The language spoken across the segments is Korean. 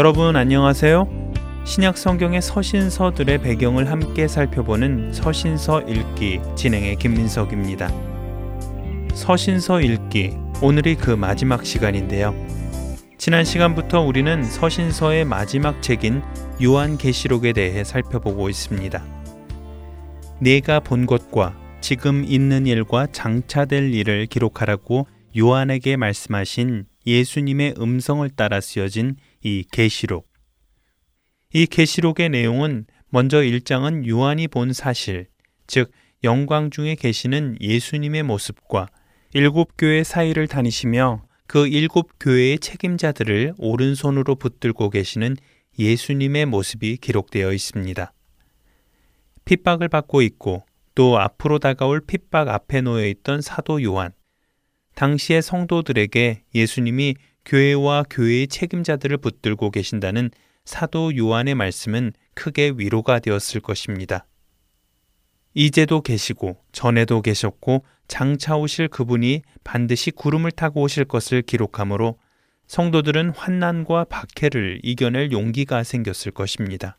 여러분 안녕하세요. 신약 성경의 서신서들의 배경을 함께 살펴보는 서신서 읽기 진행의 김민석입니다. 서신서 읽기 오늘이 그 마지막 시간인데요. 지난 시간부터 우리는 서신서의 마지막 책인 요한계시록에 대해 살펴보고 있습니다. 내가 본 것과 지금 있는 일과 장차될 일을 기록하라고 요한에게 말씀하신 예수님의 음성을 따라 쓰여진 이 계시록. 이 계시록의 내용은 먼저 1장은 요한이 본 사실, 즉 영광 중에 계시는 예수님의 모습과 일곱 교회 사이를 다니시며 그 일곱 교회의 책임자들을 오른손으로 붙들고 계시는 예수님의 모습이 기록되어 있습니다. 핍박을 받고 있고 또 앞으로 다가올 핍박 앞에 놓여 있던 사도 요한. 당시의 성도들에게 예수님이 교회와 교회의 책임자들을 붙들고 계신다는 사도 요한의 말씀은 크게 위로가 되었을 것입니다. 이제도 계시고 전에도 계셨고 장차 오실 그분이 반드시 구름을 타고 오실 것을 기록하므로 성도들은 환난과 박해를 이겨낼 용기가 생겼을 것입니다.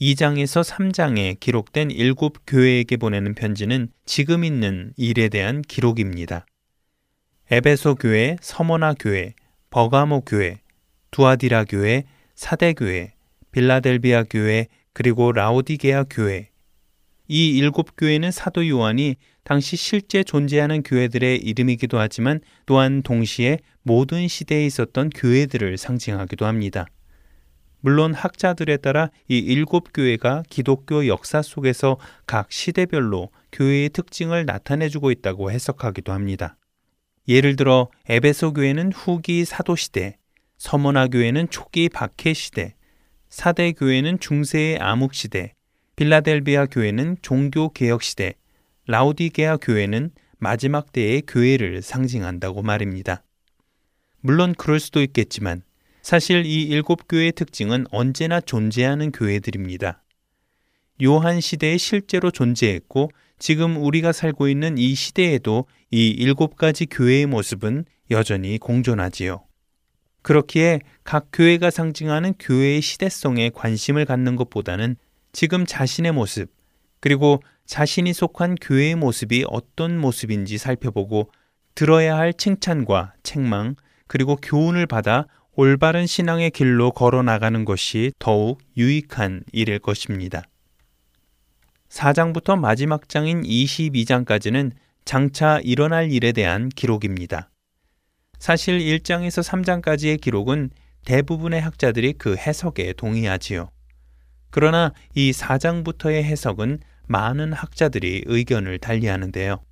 2장에서 3장에 기록된 일곱 교회에게 보내는 편지는 지금 있는 일에 대한 기록입니다. 에베소 교회, 서머나 교회, 버가모 교회, 두아디라 교회, 사대 교회, 빌라델비아 교회, 그리고 라오디게아 교회. 이 일곱 교회는 사도 요한이 당시 실제 존재하는 교회들의 이름이기도 하지만 또한 동시에 모든 시대에 있었던 교회들을 상징하기도 합니다. 물론 학자들에 따라 이 일곱 교회가 기독교 역사 속에서 각 시대별로 교회의 특징을 나타내주고 있다고 해석하기도 합니다. 예를 들어 에베소 교회는 후기 사도 시대, 서머나 교회는 초기 박해 시대, 사대 교회는 중세의 암흑 시대, 빌라델비아 교회는 종교 개혁 시대, 라우디게아 교회는 마지막 때의 교회를 상징한다고 말입니다. 물론 그럴 수도 있겠지만 사실 이 일곱 교회의 특징은 언제나 존재하는 교회들입니다. 요한 시대에 실제로 존재했고 지금 우리가 살고 있는 이 시대에도 이 일곱 가지 교회의 모습은 여전히 공존하지요. 그렇기에 각 교회가 상징하는 교회의 시대성에 관심을 갖는 것보다는 지금 자신의 모습, 그리고 자신이 속한 교회의 모습이 어떤 모습인지 살펴보고 들어야 할 칭찬과 책망, 그리고 교훈을 받아 올바른 신앙의 길로 걸어 나가는 것이 더욱 유익한 일일 것입니다. 4장부터 마지막 장인 22장까지는 장차 일어날 일에 대한 기록입니다. 사실 1장에서 3장까지의 기록은 대부분의 학자들이 그 해석에 동의하지요. 그러나 이 4장부터의 해석은 많은 학자들이 의견을 달리하는데요.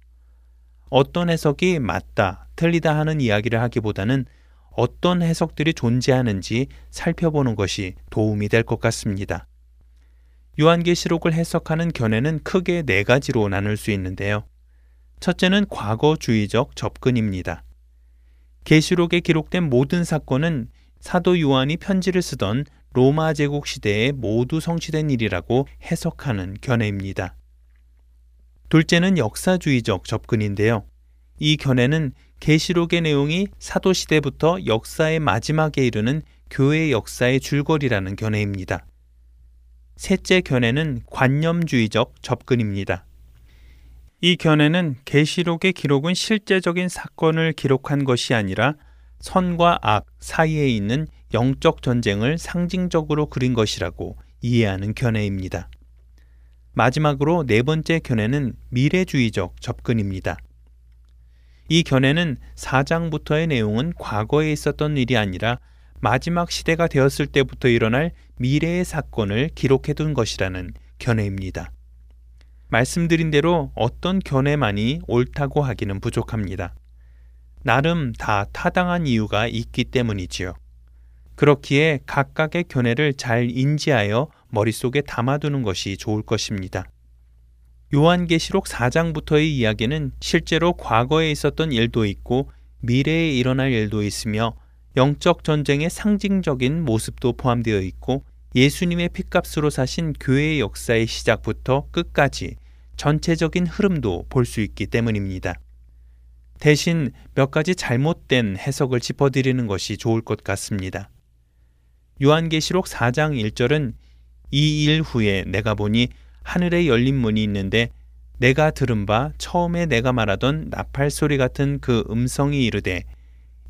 어떤 해석이 맞다, 틀리다 하는 이야기를 하기보다는 어떤 해석들이 존재하는지 살펴보는 것이 도움이 될 것 같습니다. 요한계시록을 해석하는 견해는 크게 네 가지로 나눌 수 있는데요. 첫째는 과거주의적 접근입니다. 계시록에 기록된 모든 사건은 사도 요한이 편지를 쓰던 로마 제국 시대에 모두 성취된 일이라고 해석하는 견해입니다. 둘째는 역사주의적 접근인데요. 이 견해는 계시록의 내용이 사도 시대부터 역사의 마지막에 이르는 교회 역사의 줄거리라는 견해입니다. 셋째 견해는 관념주의적 접근입니다. 이 견해는 계시록의 기록은 실제적인 사건을 기록한 것이 아니라 선과 악 사이에 있는 영적 전쟁을 상징적으로 그린 것이라고 이해하는 견해입니다. 마지막으로 네 번째 견해는 미래주의적 접근입니다. 이 견해는 4장부터의 내용은 과거에 있었던 일이 아니라 마지막 시대가 되었을 때부터 일어날 미래의 사건을 기록해 둔 것이라는 견해입니다. 말씀드린 대로 어떤 견해만이 옳다고 하기는 부족합니다. 나름 다 타당한 이유가 있기 때문이지요. 그렇기에 각각의 견해를 잘 인지하여 머릿속에 담아두는 것이 좋을 것입니다. 요한계시록 4장부터의 이야기는 실제로 과거에 있었던 일도 있고 미래에 일어날 일도 있으며 영적 전쟁의 상징적인 모습도 포함되어 있고 예수님의 핏값으로 사신 교회의 역사의 시작부터 끝까지 전체적인 흐름도 볼 수 있기 때문입니다. 대신 몇 가지 잘못된 해석을 짚어드리는 것이 좋을 것 같습니다. 요한계시록 4장 1절은 이 일 후에 내가 보니 하늘에 열린 문이 있는데 내가 들은 바 처음에 내가 말하던 나팔 소리 같은 그 음성이 이르되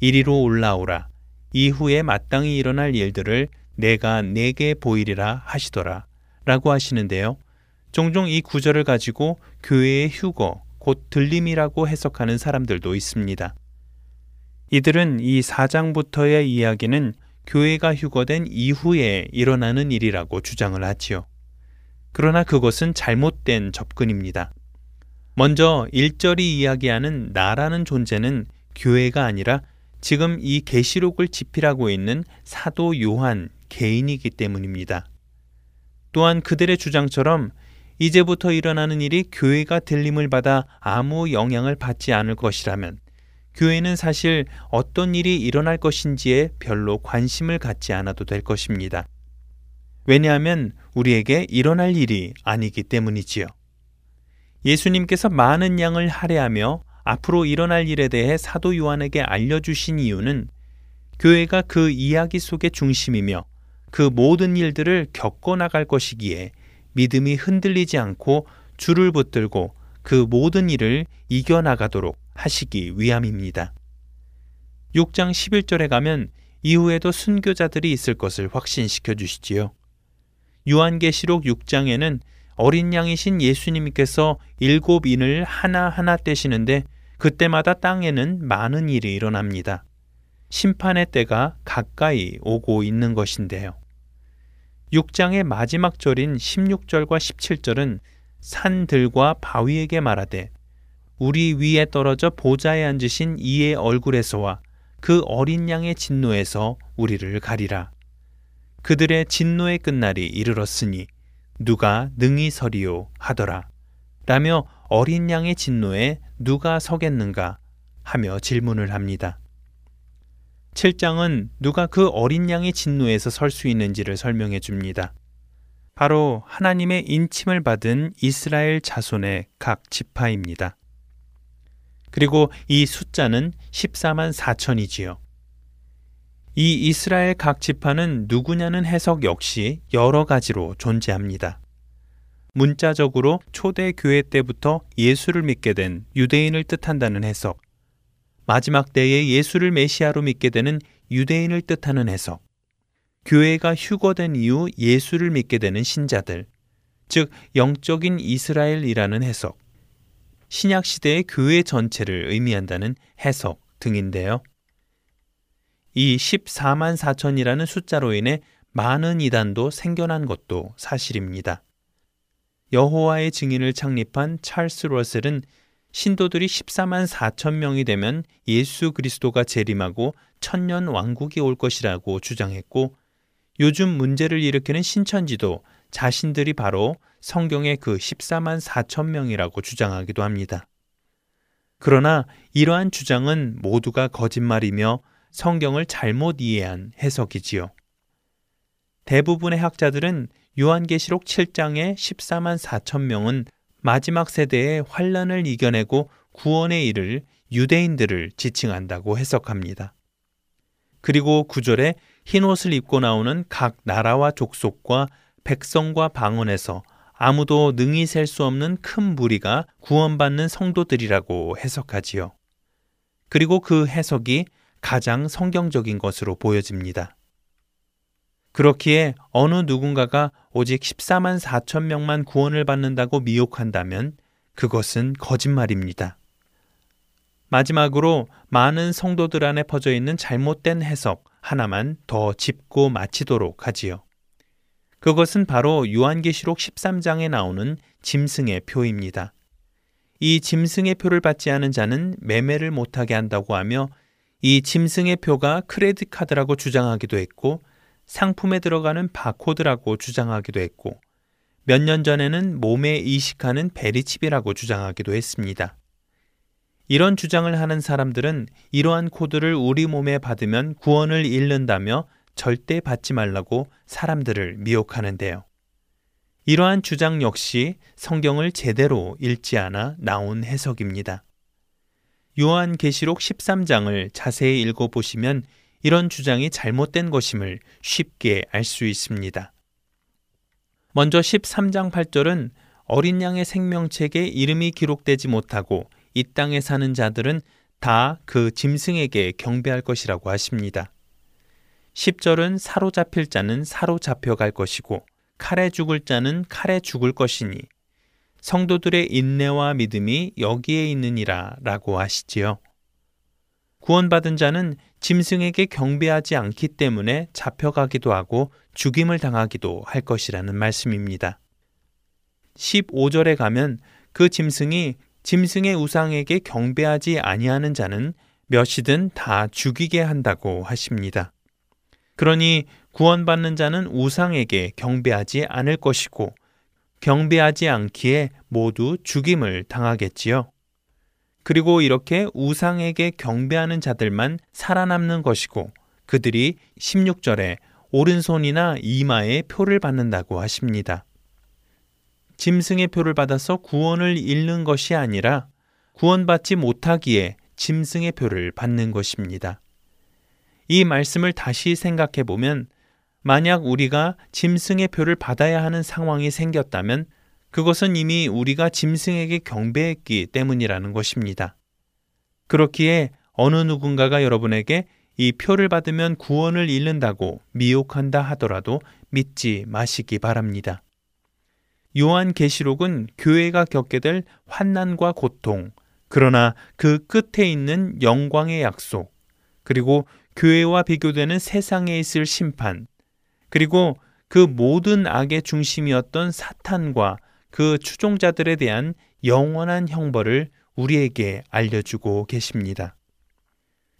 이리로 올라오라 이후에 마땅히 일어날 일들을 내가 내게 보이리라 하시더라 라고 하시는데요. 종종 이 구절을 가지고 교회의 휴거, 곧 들림이라고 해석하는 사람들도 있습니다. 이들은 이 4장부터의 이야기는 교회가 휴거된 이후에 일어나는 일이라고 주장을 하지요. 그러나 그것은 잘못된 접근입니다. 먼저 1절이 이야기하는 나라는 존재는 교회가 아니라 지금 이 계시록을 집필하고 있는 사도 요한 개인이기 때문입니다. 또한 그들의 주장처럼 이제부터 일어나는 일이 교회가 들림을 받아 아무 영향을 받지 않을 것이라면 교회는 사실 어떤 일이 일어날 것인지에 별로 관심을 갖지 않아도 될 것입니다. 왜냐하면 우리에게 일어날 일이 아니기 때문이지요. 예수님께서 많은 양을 할애하며 앞으로 일어날 일에 대해 사도 요한에게 알려주신 이유는 교회가 그 이야기 속의 중심이며 그 모든 일들을 겪어 나갈 것이기에 믿음이 흔들리지 않고 줄을 붙들고 그 모든 일을 이겨나가도록 하시기 위함입니다. 6장 11절에 가면 이후에도 순교자들이 있을 것을 확신시켜 주시지요. 요한계시록 6장에는 어린 양이신 예수님께서 일곱 인을 하나하나 떼시는데 그때마다 땅에는 많은 일이 일어납니다. 심판의 때가 가까이 오고 있는 것인데요. 6장의 마지막 절인 16절과 17절은 산들과 바위에게 말하되 우리 위에 떨어져 보좌에 앉으신 이의 얼굴에서와 그 어린 양의 진노에서 우리를 가리라. 그들의 진노의 끝날이 이르렀으니 누가 능히 서리요 하더라. 라며 어린 양의 진노에 누가 서겠는가 하며 질문을 합니다. 7장은 누가 그 어린 양의 진노에서 설 수 있는지를 설명해 줍니다. 바로 하나님의 인침을 받은 이스라엘 자손의 각 지파입니다. 그리고 이 숫자는 14만 4천이지요. 이 이스라엘 각 지파는 누구냐는 해석 역시 여러 가지로 존재합니다. 문자적으로 초대 교회 때부터 예수를 믿게 된 유대인을 뜻한다는 해석, 마지막 때에 예수를 메시아로 믿게 되는 유대인을 뜻하는 해석, 교회가 휴거된 이후 예수를 믿게 되는 신자들, 즉 영적인 이스라엘이라는 해석, 신약 시대의 교회 전체를 의미한다는 해석 등인데요. 이 14만 4천이라는 숫자로 인해 많은 이단도 생겨난 것도 사실입니다. 여호와의 증인을 창립한 찰스 러셀은 신도들이 14만 4천 명이 되면 예수 그리스도가 재림하고 천년 왕국이 올 것이라고 주장했고 요즘 문제를 일으키는 신천지도 자신들이 바로 성경의 그 14만 4천 명이라고 주장하기도 합니다. 그러나 이러한 주장은 모두가 거짓말이며 성경을 잘못 이해한 해석이지요. 대부분의 학자들은 요한계시록 7장의 14만 4천 명은 마지막 세대의 환란을 이겨내고 구원의 일을 유대인들을 지칭한다고 해석합니다. 그리고 구절에 흰 옷을 입고 나오는 각 나라와 족속과 백성과 방언에서 아무도 능히 셀 수 없는 큰 무리가 구원받는 성도들이라고 해석하지요. 그리고 그 해석이 가장 성경적인 것으로 보여집니다. 그렇기에 어느 누군가가 오직 14만 4천 명만 구원을 받는다고 미혹한다면 그것은 거짓말입니다. 마지막으로 많은 성도들 안에 퍼져 있는 잘못된 해석, 하나만 더 짚고 마치도록 하지요. 그것은 바로 요한계시록 13장에 나오는 짐승의 표입니다. 이 짐승의 표를 받지 않은 자는 매매를 못하게 한다고 하며 이 짐승의 표가 크레딧 카드라고 주장하기도 했고 상품에 들어가는 바코드라고 주장하기도 했고 몇 년 전에는 몸에 이식하는 베리칩이라고 주장하기도 했습니다. 이런 주장을 하는 사람들은 이러한 코드를 우리 몸에 받으면 구원을 잃는다며 절대 받지 말라고 사람들을 미혹하는데요. 이러한 주장 역시 성경을 제대로 읽지 않아 나온 해석입니다. 요한 계시록 13장을 자세히 읽어보시면 이런 주장이 잘못된 것임을 쉽게 알 수 있습니다. 먼저 13장 8절은 어린 양의 생명책에 이름이 기록되지 못하고 이 땅에 사는 자들은 다 그 짐승에게 경배할 것이라고 하십니다. 10절은 사로잡힐 자는 사로잡혀 갈 것이고 칼에 죽을 자는 칼에 죽을 것이니 성도들의 인내와 믿음이 여기에 있느니라 라고 하시지요. 구원받은 자는 짐승에게 경배하지 않기 때문에 잡혀가기도 하고 죽임을 당하기도 할 것이라는 말씀입니다. 15절에 가면 그 짐승이 짐승의 우상에게 경배하지 아니하는 자는 몇이든 다 죽이게 한다고 하십니다. 그러니 구원받는 자는 우상에게 경배하지 않을 것이고 경배하지 않기에 모두 죽임을 당하겠지요. 그리고 이렇게 우상에게 경배하는 자들만 살아남는 것이고 그들이 16절에 오른손이나 이마에 표를 받는다고 하십니다. 짐승의 표를 받아서 구원을 잃는 것이 아니라 구원받지 못하기에 짐승의 표를 받는 것입니다. 이 말씀을 다시 생각해 보면 만약 우리가 짐승의 표를 받아야 하는 상황이 생겼다면 그것은 이미 우리가 짐승에게 경배했기 때문이라는 것입니다. 그렇기에 어느 누군가가 여러분에게 이 표를 받으면 구원을 잃는다고 미혹한다 하더라도 믿지 마시기 바랍니다. 요한 계시록은 교회가 겪게 될 환난과 고통, 그러나 그 끝에 있는 영광의 약속, 그리고 교회와 비교되는 세상에 있을 심판, 그리고 그 모든 악의 중심이었던 사탄과 그 추종자들에 대한 영원한 형벌을 우리에게 알려주고 계십니다.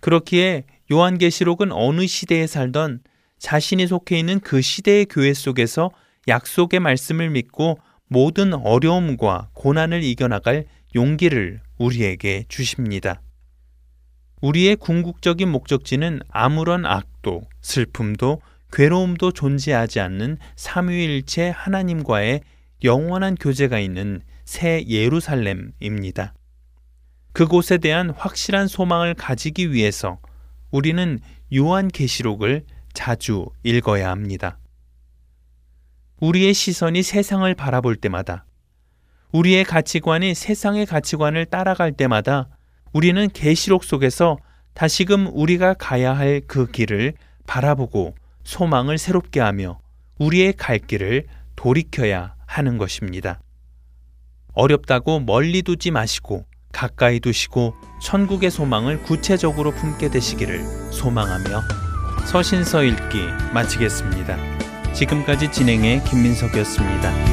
그렇기에 요한계시록은 어느 시대에 살던 자신이 속해 있는 그 시대의 교회 속에서 약속의 말씀을 믿고 모든 어려움과 고난을 이겨나갈 용기를 우리에게 주십니다. 우리의 궁극적인 목적지는 아무런 악도, 슬픔도, 괴로움도 존재하지 않는 삼위일체 하나님과의 영원한 교제가 있는 새 예루살렘입니다. 그곳에 대한 확실한 소망을 가지기 위해서 우리는 요한 계시록을 자주 읽어야 합니다. 우리의 시선이 세상을 바라볼 때마다 우리의 가치관이 세상의 가치관을 따라갈 때마다 우리는 계시록 속에서 다시금 우리가 가야 할 그 길을 바라보고 소망을 새롭게 하며 우리의 갈 길을 돌이켜야 하는 것입니다. 어렵다고 멀리 두지 마시고 가까이 두시고 천국의 소망을 구체적으로 품게 되시기를 소망하며 서신서 읽기 마치겠습니다. 지금까지 진행의 김민석이었습니다.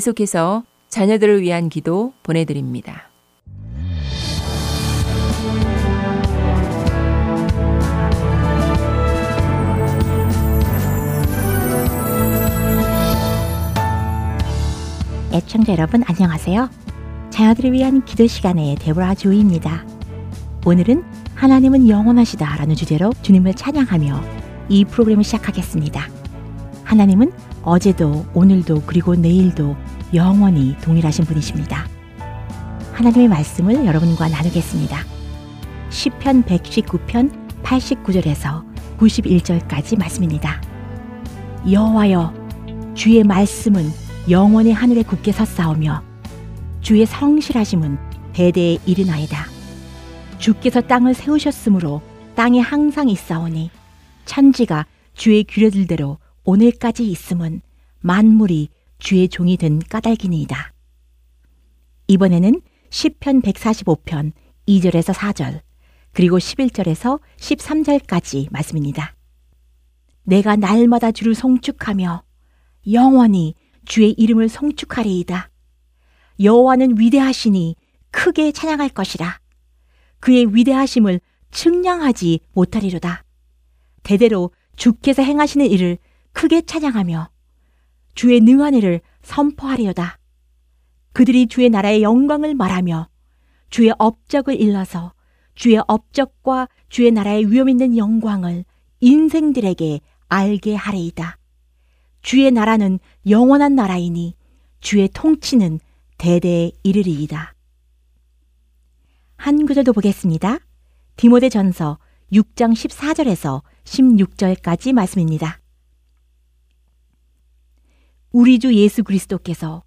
계속해서 자녀들을 위한 기도 보내드립니다. 애청자 여러분 안녕하세요. 자녀들을 위한 기도 시간의 데보라 조이입니다. 오늘은 하나님은 영원하시다 라는 주제로 주님을 찬양하며 이 프로그램을 시작하겠습니다. 하나님은 어제도 오늘도 그리고 내일도 영원히 동일하신 분이십니다. 하나님의 말씀을 여러분과 나누겠습니다. 시편 119편 89절에서 91절까지 말씀입니다. 여호와여 주의 말씀은 영원히 하늘에 굳게 섰사오며 주의 성실하심은 대대에 이르나이다. 주께서 땅을 세우셨으므로 땅에 항상 있사오니 천지가 주의 규례들대로 오늘까지 있음은 만물이 주의 종이 된 까닭이니이다. 이번에는 시편 145편 2절에서 4절 그리고 11절에서 13절까지 말씀입니다. 내가 날마다 주를 송축하며 영원히 주의 이름을 송축하리이다. 여호와는 위대하시니 크게 찬양할 것이라. 그의 위대하심을 측량하지 못하리로다. 대대로 주께서 행하시는 일을 크게 찬양하며 주의 능한 일을 선포하리로다. 그들이 주의 나라의 영광을 말하며 주의 업적을 일러서 주의 업적과 주의 나라의 위험 있는 영광을 인생들에게 알게 하리이다. 주의 나라는 영원한 나라이니 주의 통치는 대대에 이르리이다. 한 구절도 보겠습니다. 디모데 전서 6장 14절에서 16절까지 말씀입니다. 우리 주 예수 그리스도께서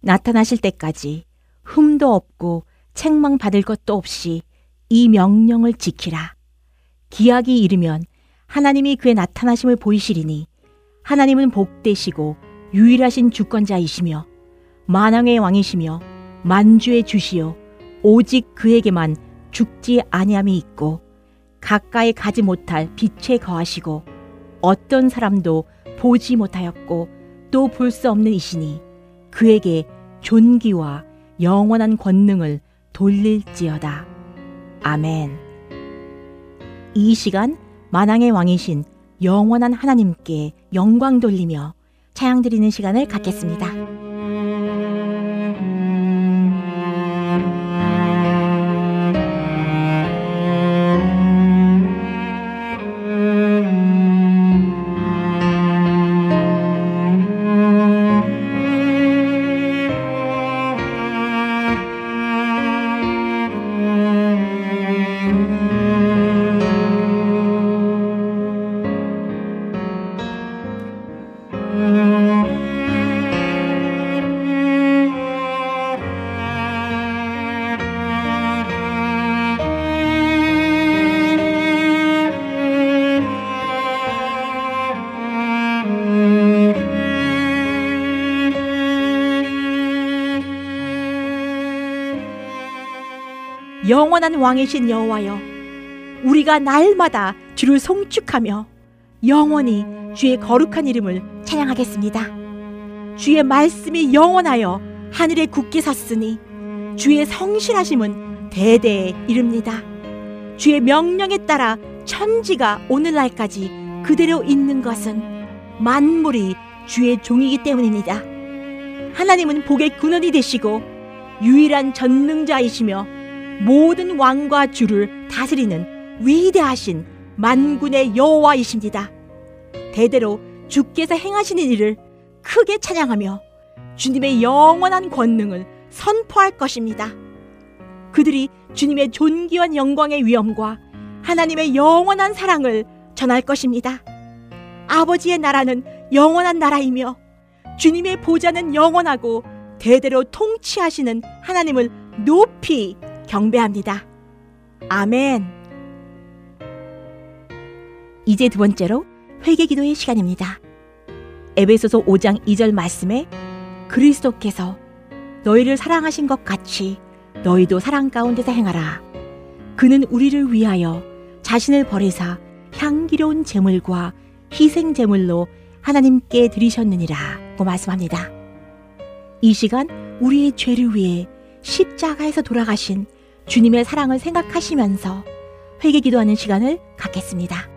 나타나실 때까지 흠도 없고 책망 받을 것도 없이 이 명령을 지키라. 기약이 이르면 하나님이 그의 나타나심을 보이시리니 하나님은 복되시고 유일하신 주권자이시며 만왕의 왕이시며 만주의 주시요 오직 그에게만 죽지 아니함이 있고 가까이 가지 못할 빛에 거하시고 어떤 사람도 보지 못하였고 또 볼 수 없는 이시니 그에게 존귀와 영원한 권능을 돌릴지어다. 아멘. 이 시간 만왕의 왕이신 영원한 하나님께 영광 돌리며 찬양 드리는 시간을 갖겠습니다. 영원한 왕이신 여호와여 우리가 날마다 주를 송축하며 영원히 주의 거룩한 이름을 찬양하겠습니다. 주의 말씀이 영원하여 하늘에 굳게 섰으니 주의 성실하심은 대대에 이릅니다. 주의 명령에 따라 천지가 오늘날까지 그대로 있는 것은 만물이 주의 종이기 때문입니다. 하나님은 복의 근원이 되시고 유일한 전능자이시며 모든 왕과 주를 다스리는 위대하신 만군의 여호와이십니다. 대대로 주께서 행하시는 일을 크게 찬양하며 주님의 영원한 권능을 선포할 것입니다. 그들이 주님의 존귀한 영광의 위엄과 하나님의 영원한 사랑을 전할 것입니다. 아버지의 나라는 영원한 나라이며 주님의 보좌는 영원하고 대대로 통치하시는 하나님을 높이 경배합니다. 아멘. 이제 두 번째로 회개 기도의 시간입니다. 에베소서 5장 2절 말씀에 그리스도께서 너희를 사랑하신 것 같이 너희도 사랑 가운데서 행하라. 그는 우리를 위하여 자신을 버리사 향기로운 제물과 희생 제물로 하나님께 드리셨느니라고 말씀합니다. 이 시간 우리의 죄를 위해 십자가에서 돌아가신 주님의 사랑을 생각하시면서 회개 기도하는 시간을 갖겠습니다.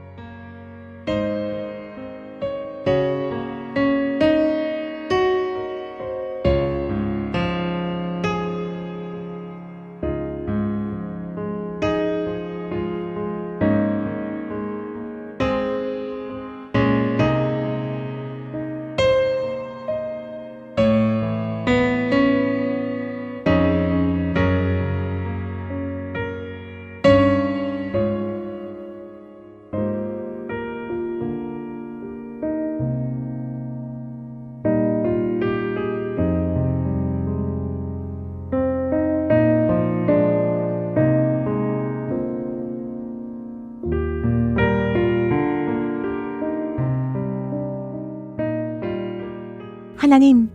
하나님,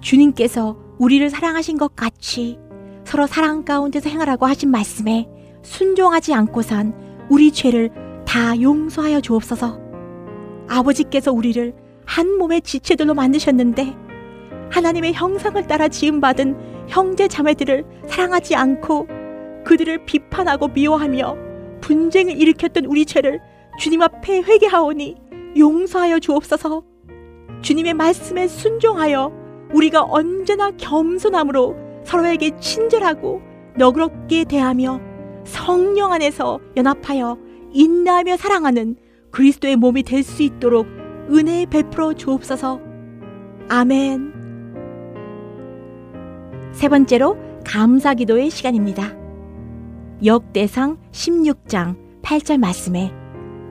주님께서 우리를 사랑하신 것 같이 서로 사랑 가운데서 행하라고 하신 말씀에 순종하지 않고선 우리 죄를 다 용서하여 주옵소서. 아버지께서 우리를 한 몸의 지체들로 만드셨는데 하나님의 형상을 따라 지음받은 형제 자매들을 사랑하지 않고 그들을 비판하고 미워하며 분쟁을 일으켰던 우리 죄를 주님 앞에 회개하오니 용서하여 주옵소서. 주님의 말씀에 순종하여 우리가 언제나 겸손함으로 서로에게 친절하고 너그럽게 대하며 성령 안에서 연합하여 인내하며 사랑하는 그리스도의 몸이 될 수 있도록 은혜 베풀어 주옵소서. 아멘. 세 번째로 감사 기도의 시간입니다. 역대상 16장 8절 말씀에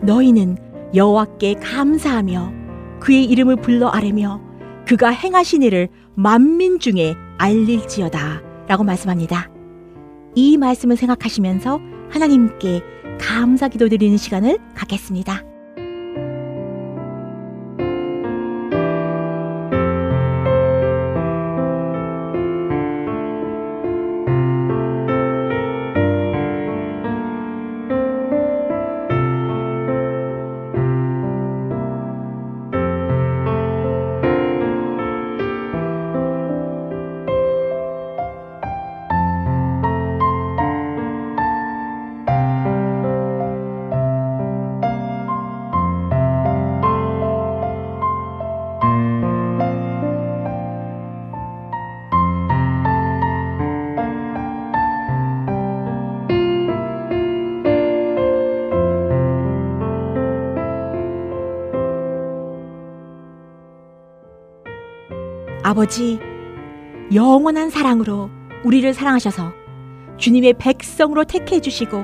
너희는 여호와께 감사하며 그의 이름을 불러 아뢰며 그가 행하신 일을 만민 중에 알릴지어다 라고 말씀합니다. 이 말씀을 생각하시면서 하나님께 감사 기도 드리는 시간을 갖겠습니다. 아버지, 영원한 사랑으로 우리를 사랑하셔서 주님의 백성으로 택해 주시고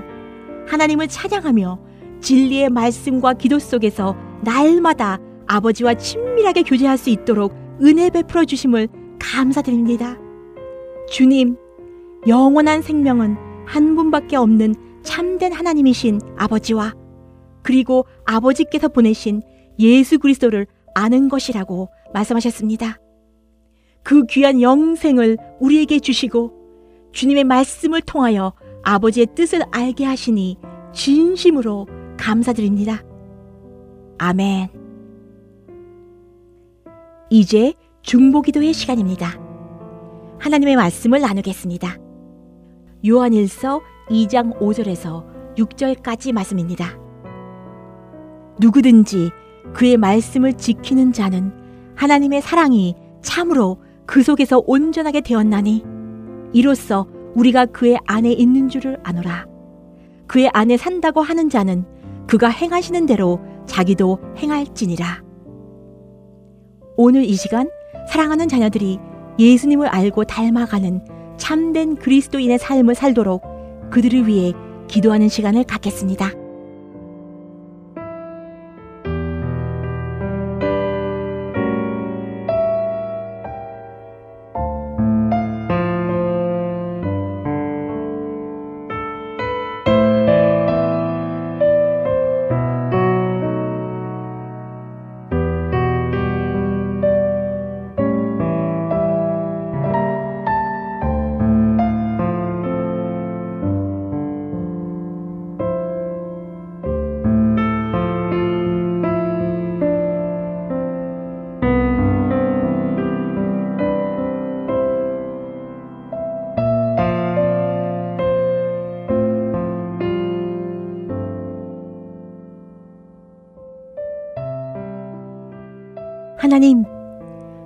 하나님을 찬양하며 진리의 말씀과 기도 속에서 날마다 아버지와 친밀하게 교제할 수 있도록 은혜 베풀어 주심을 감사드립니다. 주님, 영원한 생명은 한 분밖에 없는 참된 하나님이신 아버지와 그리고 아버지께서 보내신 예수 그리스도를 아는 것이라고 말씀하셨습니다. 그 귀한 영생을 우리에게 주시고 주님의 말씀을 통하여 아버지의 뜻을 알게 하시니 진심으로 감사드립니다. 아멘. 이제 중보기도의 시간입니다. 하나님의 말씀을 나누겠습니다. 요한일서 2장 5절에서 6절까지 말씀입니다. 누구든지 그의 말씀을 지키는 자는 하나님의 사랑이 참으로 그 속에서 온전하게 되었나니 이로써 우리가 그의 안에 있는 줄을 아노라. 그의 안에 산다고 하는 자는 그가 행하시는 대로 자기도 행할지니라. 오늘 이 시간 사랑하는 자녀들이 예수님을 알고 닮아가는 참된 그리스도인의 삶을 살도록 그들을 위해 기도하는 시간을 갖겠습니다.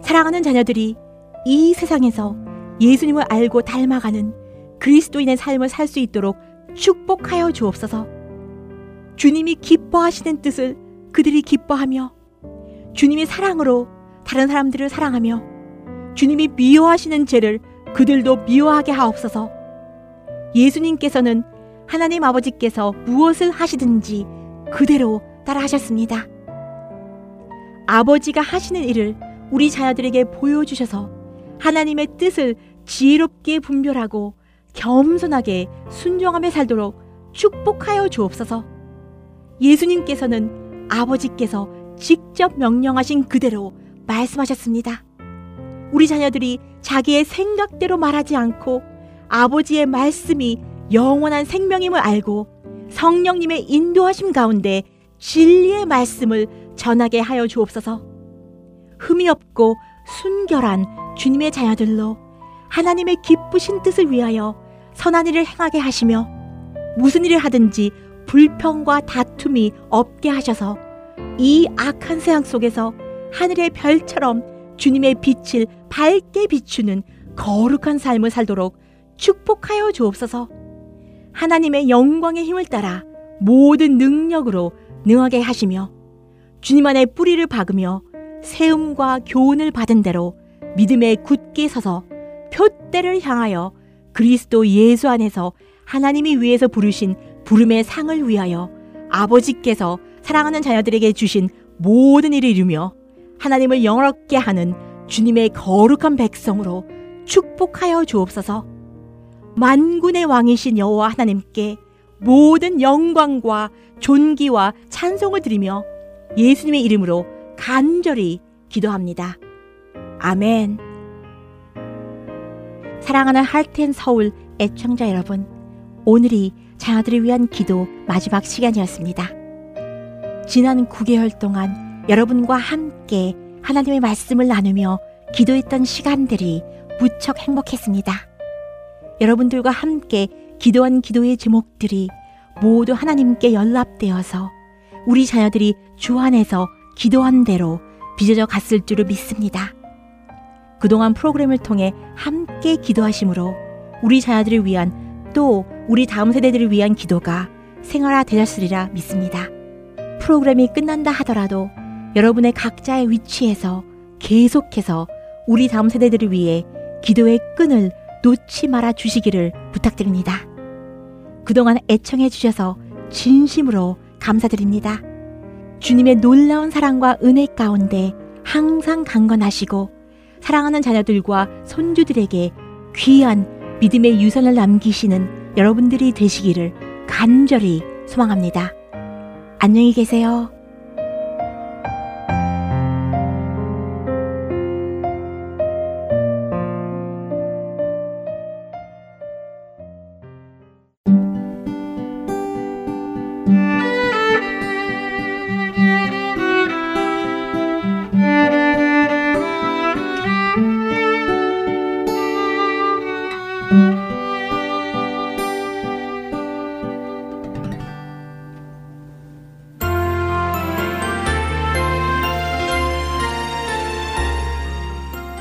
사랑하는 자녀들이 이 세상에서 예수님을 알고 닮아가는 그리스도인의 삶을 살 수 있도록 축복하여 주옵소서. 주님이 기뻐하시는 뜻을 그들이 기뻐하며 주님이 사랑으로 다른 사람들을 사랑하며 주님이 미워하시는 죄를 그들도 미워하게 하옵소서. 예수님께서는 하나님 아버지께서 무엇을 하시든지 그대로 따라 하셨습니다. 아버지가 하시는 일을 우리 자녀들에게 보여주셔서 하나님의 뜻을 지혜롭게 분별하고 겸손하게 순종하며 살도록 축복하여 주옵소서. 예수님께서는 아버지께서 직접 명령하신 그대로 말씀하셨습니다. 우리 자녀들이 자기의 생각대로 말하지 않고 아버지의 말씀이 영원한 생명임을 알고 성령님의 인도하심 가운데 진리의 말씀을 전하게 하여 주옵소서. 흠이 없고 순결한 주님의 자녀들로 하나님의 기쁘신 뜻을 위하여 선한 일을 행하게 하시며 무슨 일을 하든지 불평과 다툼이 없게 하셔서 이 악한 세상 속에서 하늘의 별처럼 주님의 빛을 밝게 비추는 거룩한 삶을 살도록 축복하여 주옵소서. 하나님의 영광의 힘을 따라 모든 능력으로 능하게 하시며 주님 안에 뿌리를 박으며 세움과 교훈을 받은 대로 믿음에 굳게 서서 표대를 향하여 그리스도 예수 안에서 하나님이 위에서 부르신 부름의 상을 위하여 아버지께서 사랑하는 자녀들에게 주신 모든 일을 이루며 하나님을 영원롭게 하는 주님의 거룩한 백성으로 축복하여 주옵소서. 만군의 왕이신 여호와 하나님께 모든 영광과 존귀와 찬송을 드리며 예수님의 이름으로 간절히 기도합니다. 아멘. 사랑하는 할텐 서울 애청자 여러분, 오늘이 자녀들을 위한 기도 마지막 시간이었습니다. 지난 9개월 동안 여러분과 함께 하나님의 말씀을 나누며 기도했던 시간들이 무척 행복했습니다. 여러분들과 함께 기도한 기도의 제목들이 모두 하나님께 연락되어서 우리 자녀들이 주 안에서 기도한 대로 빚어져 갔을 줄을 믿습니다. 그동안 프로그램을 통해 함께 기도하심으로 우리 자녀들을 위한 또 우리 다음 세대들을 위한 기도가 생활화 되었으리라 믿습니다. 프로그램이 끝난다 하더라도 여러분의 각자의 위치에서 계속해서 우리 다음 세대들을 위해 기도의 끈을 놓지 말아 주시기를 부탁드립니다. 그동안 애청해 주셔서 진심으로 감사드립니다. 주님의 놀라운 사랑과 은혜 가운데 항상 강건하시고 사랑하는 자녀들과 손주들에게 귀한 믿음의 유산을 남기시는 여러분들이 되시기를 간절히 소망합니다. 안녕히 계세요.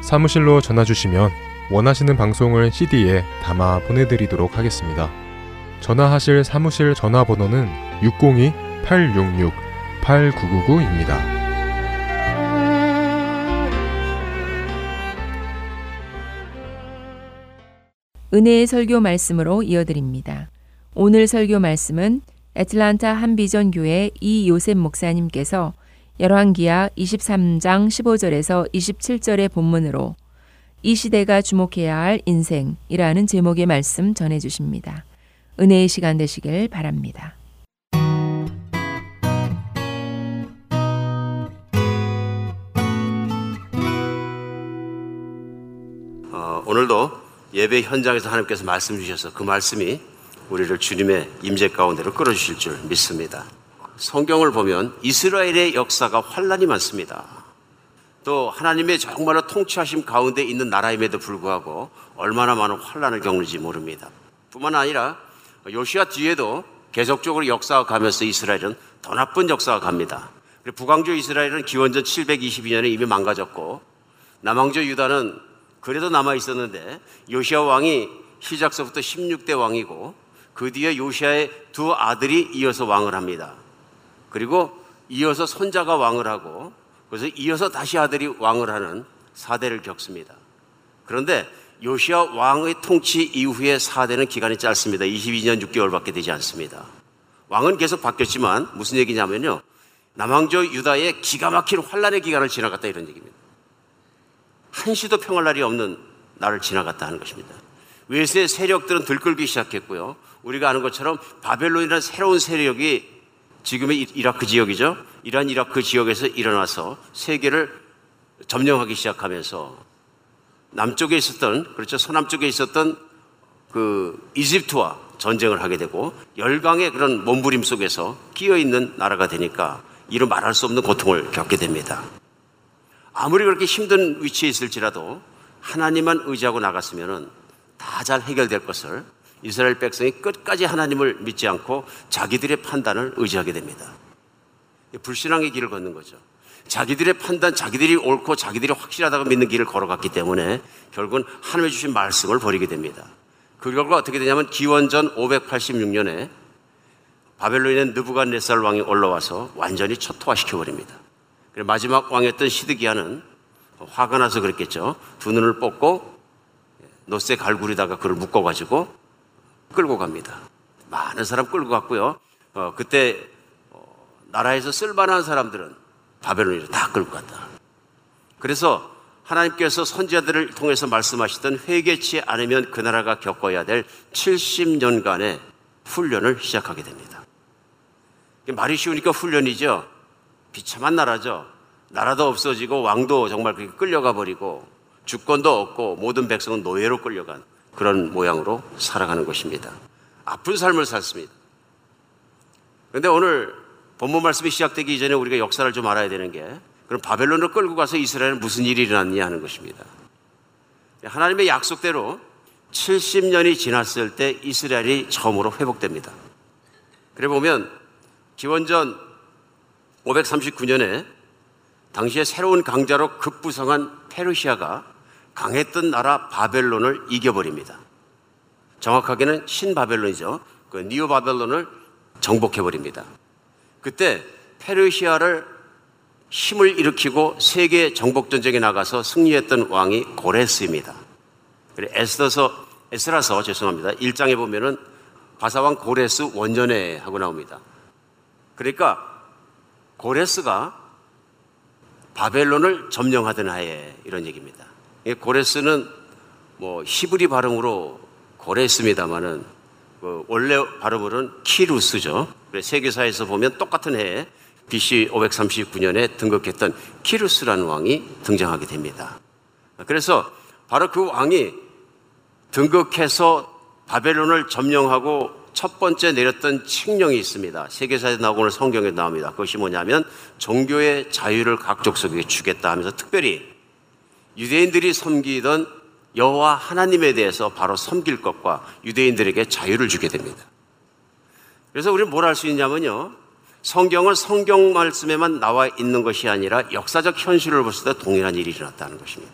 사무실로 전화 주시면 원하시는 방송을 CD에 담아 보내드리도록 하겠습니다. 전화하실 사무실 전화번호는 602-866-8999입니다. 은혜의 설교 말씀으로 이어드립니다. 오늘 설교 말씀은 애틀란타 한비전 교회 이요셉 목사님께서 열왕기하 23장 15절에서 27절의 본문으로 이 시대가 주목해야 할 인생이라는 제목의 말씀 전해 주십니다. 은혜의 시간 되시길 바랍니다. 어, 오늘도 예배 현장에서 하나님께서 말씀 주셔서 그 말씀이 우리를 주님의 임재 가운데로 끌어주실 줄 믿습니다. 성경을 보면 이스라엘의 역사가 환란이 많습니다. 또 하나님의 정말로 통치하심 가운데 있는 나라임에도 불구하고 얼마나 많은 환란을 겪는지 모릅니다. 뿐만 아니라 요시아 뒤에도 계속적으로 역사가 가면서 이스라엘은 더 나쁜 역사가 갑니다. 북왕조 이스라엘은 기원전 722년에 이미 망가졌고 남왕조 유다는 그래도 남아 있었는데 요시아 왕이 시작서부터 16대 왕이고 그 뒤에 요시아의 두 아들이 이어서 왕을 합니다. 그리고 이어서 손자가 왕을 하고 그래서 이어서 다시 아들이 왕을 하는 사대를 겪습니다. 그런데 요시아 왕의 통치 이후의 사대는 기간이 짧습니다. 22년 6개월밖에 되지 않습니다. 왕은 계속 바뀌었지만 무슨 얘기냐면요. 남왕조 유다의 기가 막힌 환란의 기간을 지나갔다 이런 얘기입니다. 한시도 평할 날이 없는 날을 지나갔다 하는 것입니다. 외세 세력들은 들끓기 시작했고요. 우리가 아는 것처럼 바벨론이라는 새로운 세력이 지금의 이라크 지역이죠. 이란 이라크 지역에서 일어나서 세계를 점령하기 시작하면서 남쪽에 있었던 그렇죠 서남쪽에 있었던 그 이집트와 전쟁을 하게 되고 열강의 그런 몸부림 속에서 끼어 있는 나라가 되니까 이루 말할 수 없는 고통을 겪게 됩니다. 아무리 그렇게 힘든 위치에 있을지라도 하나님만 의지하고 나갔으면은 다 잘 해결될 것을 이스라엘 백성이 끝까지 하나님을 믿지 않고 자기들의 판단을 의지하게 됩니다. 불신앙의 길을 걷는 거죠. 자기들의 판단, 자기들이 옳고 자기들이 확실하다고 믿는 길을 걸어갔기 때문에 결국은 하나님의 주신 말씀을 버리게 됩니다. 그 결과 어떻게 되냐면 기원전 586년에 바벨론의 느부갓네살 왕이 올라와서 완전히 초토화시켜 버립니다. 마지막 왕이었던 시드기야는 화가 나서 그랬겠죠. 두 눈을 뽑고 노쇠 갈굴에다가 그를 묶어가지고 끌고 갑니다. 많은 사람 끌고 갔고요. 어, 그때 어, 나라에서 쓸만한 사람들은 바벨론으로 다 끌고 갔다. 그래서 하나님께서 선지자들을 통해서 말씀하시던 회개치 않으면 그 나라가 겪어야 될 70년간의 훈련을 시작하게 됩니다. 말이 쉬우니까 훈련이죠. 비참한 나라죠. 나라도 없어지고 왕도 정말 끌려가 버리고 주권도 없고 모든 백성은 노예로 끌려간 그런 모양으로 살아가는 것입니다. 아픈 삶을 살습니다. 그런데 오늘 본문 말씀이 시작되기 이전에 우리가 역사를 좀 알아야 되는 게 그럼 바벨론을 끌고 가서 이스라엘은 무슨 일이 일어났냐 하는 것입니다. 하나님의 약속대로 70년이 지났을 때 이스라엘이 처음으로 회복됩니다. 그래 보면 기원전 539년에 당시에 새로운 강자로 급부상한 페르시아가 강했던 나라 바벨론을 이겨버립니다. 정확하게는 신바벨론이죠. 그 니오 바벨론을 정복해버립니다. 그때 페르시아를 힘을 일으키고 세계 정복전쟁에 나가서 승리했던 왕이 고레스입니다. 에스더서, 에스라서 죄송합니다. 1장에 보면은 바사왕 고레스 원전에 하고 나옵니다. 그러니까 고레스가 바벨론을 점령하던 하에 이런 얘기입니다. 고레스는 뭐 히브리 발음으로 고레스입니다만은 그 원래 발음으로는 키루스죠. 세계사에서 보면 똑같은 해에 BC 539년에 등극했던 키루스라는 왕이 등장하게 됩니다. 그래서 바로 그 왕이 등극해서 바벨론을 점령하고 첫 번째 내렸던 칙령이 있습니다. 세계사에 나오고 오늘 성경에 나옵니다. 그것이 뭐냐면 종교의 자유를 각 족속에게 주겠다 하면서 특별히 유대인들이 섬기던 여호와 하나님에 대해서 바로 섬길 것과 유대인들에게 자유를 주게 됩니다. 그래서 우리는 뭘 할 수 있냐면요. 성경은 성경 말씀에만 나와 있는 것이 아니라 역사적 현실을 봤을 때 동일한 일이 일어났다는 것입니다.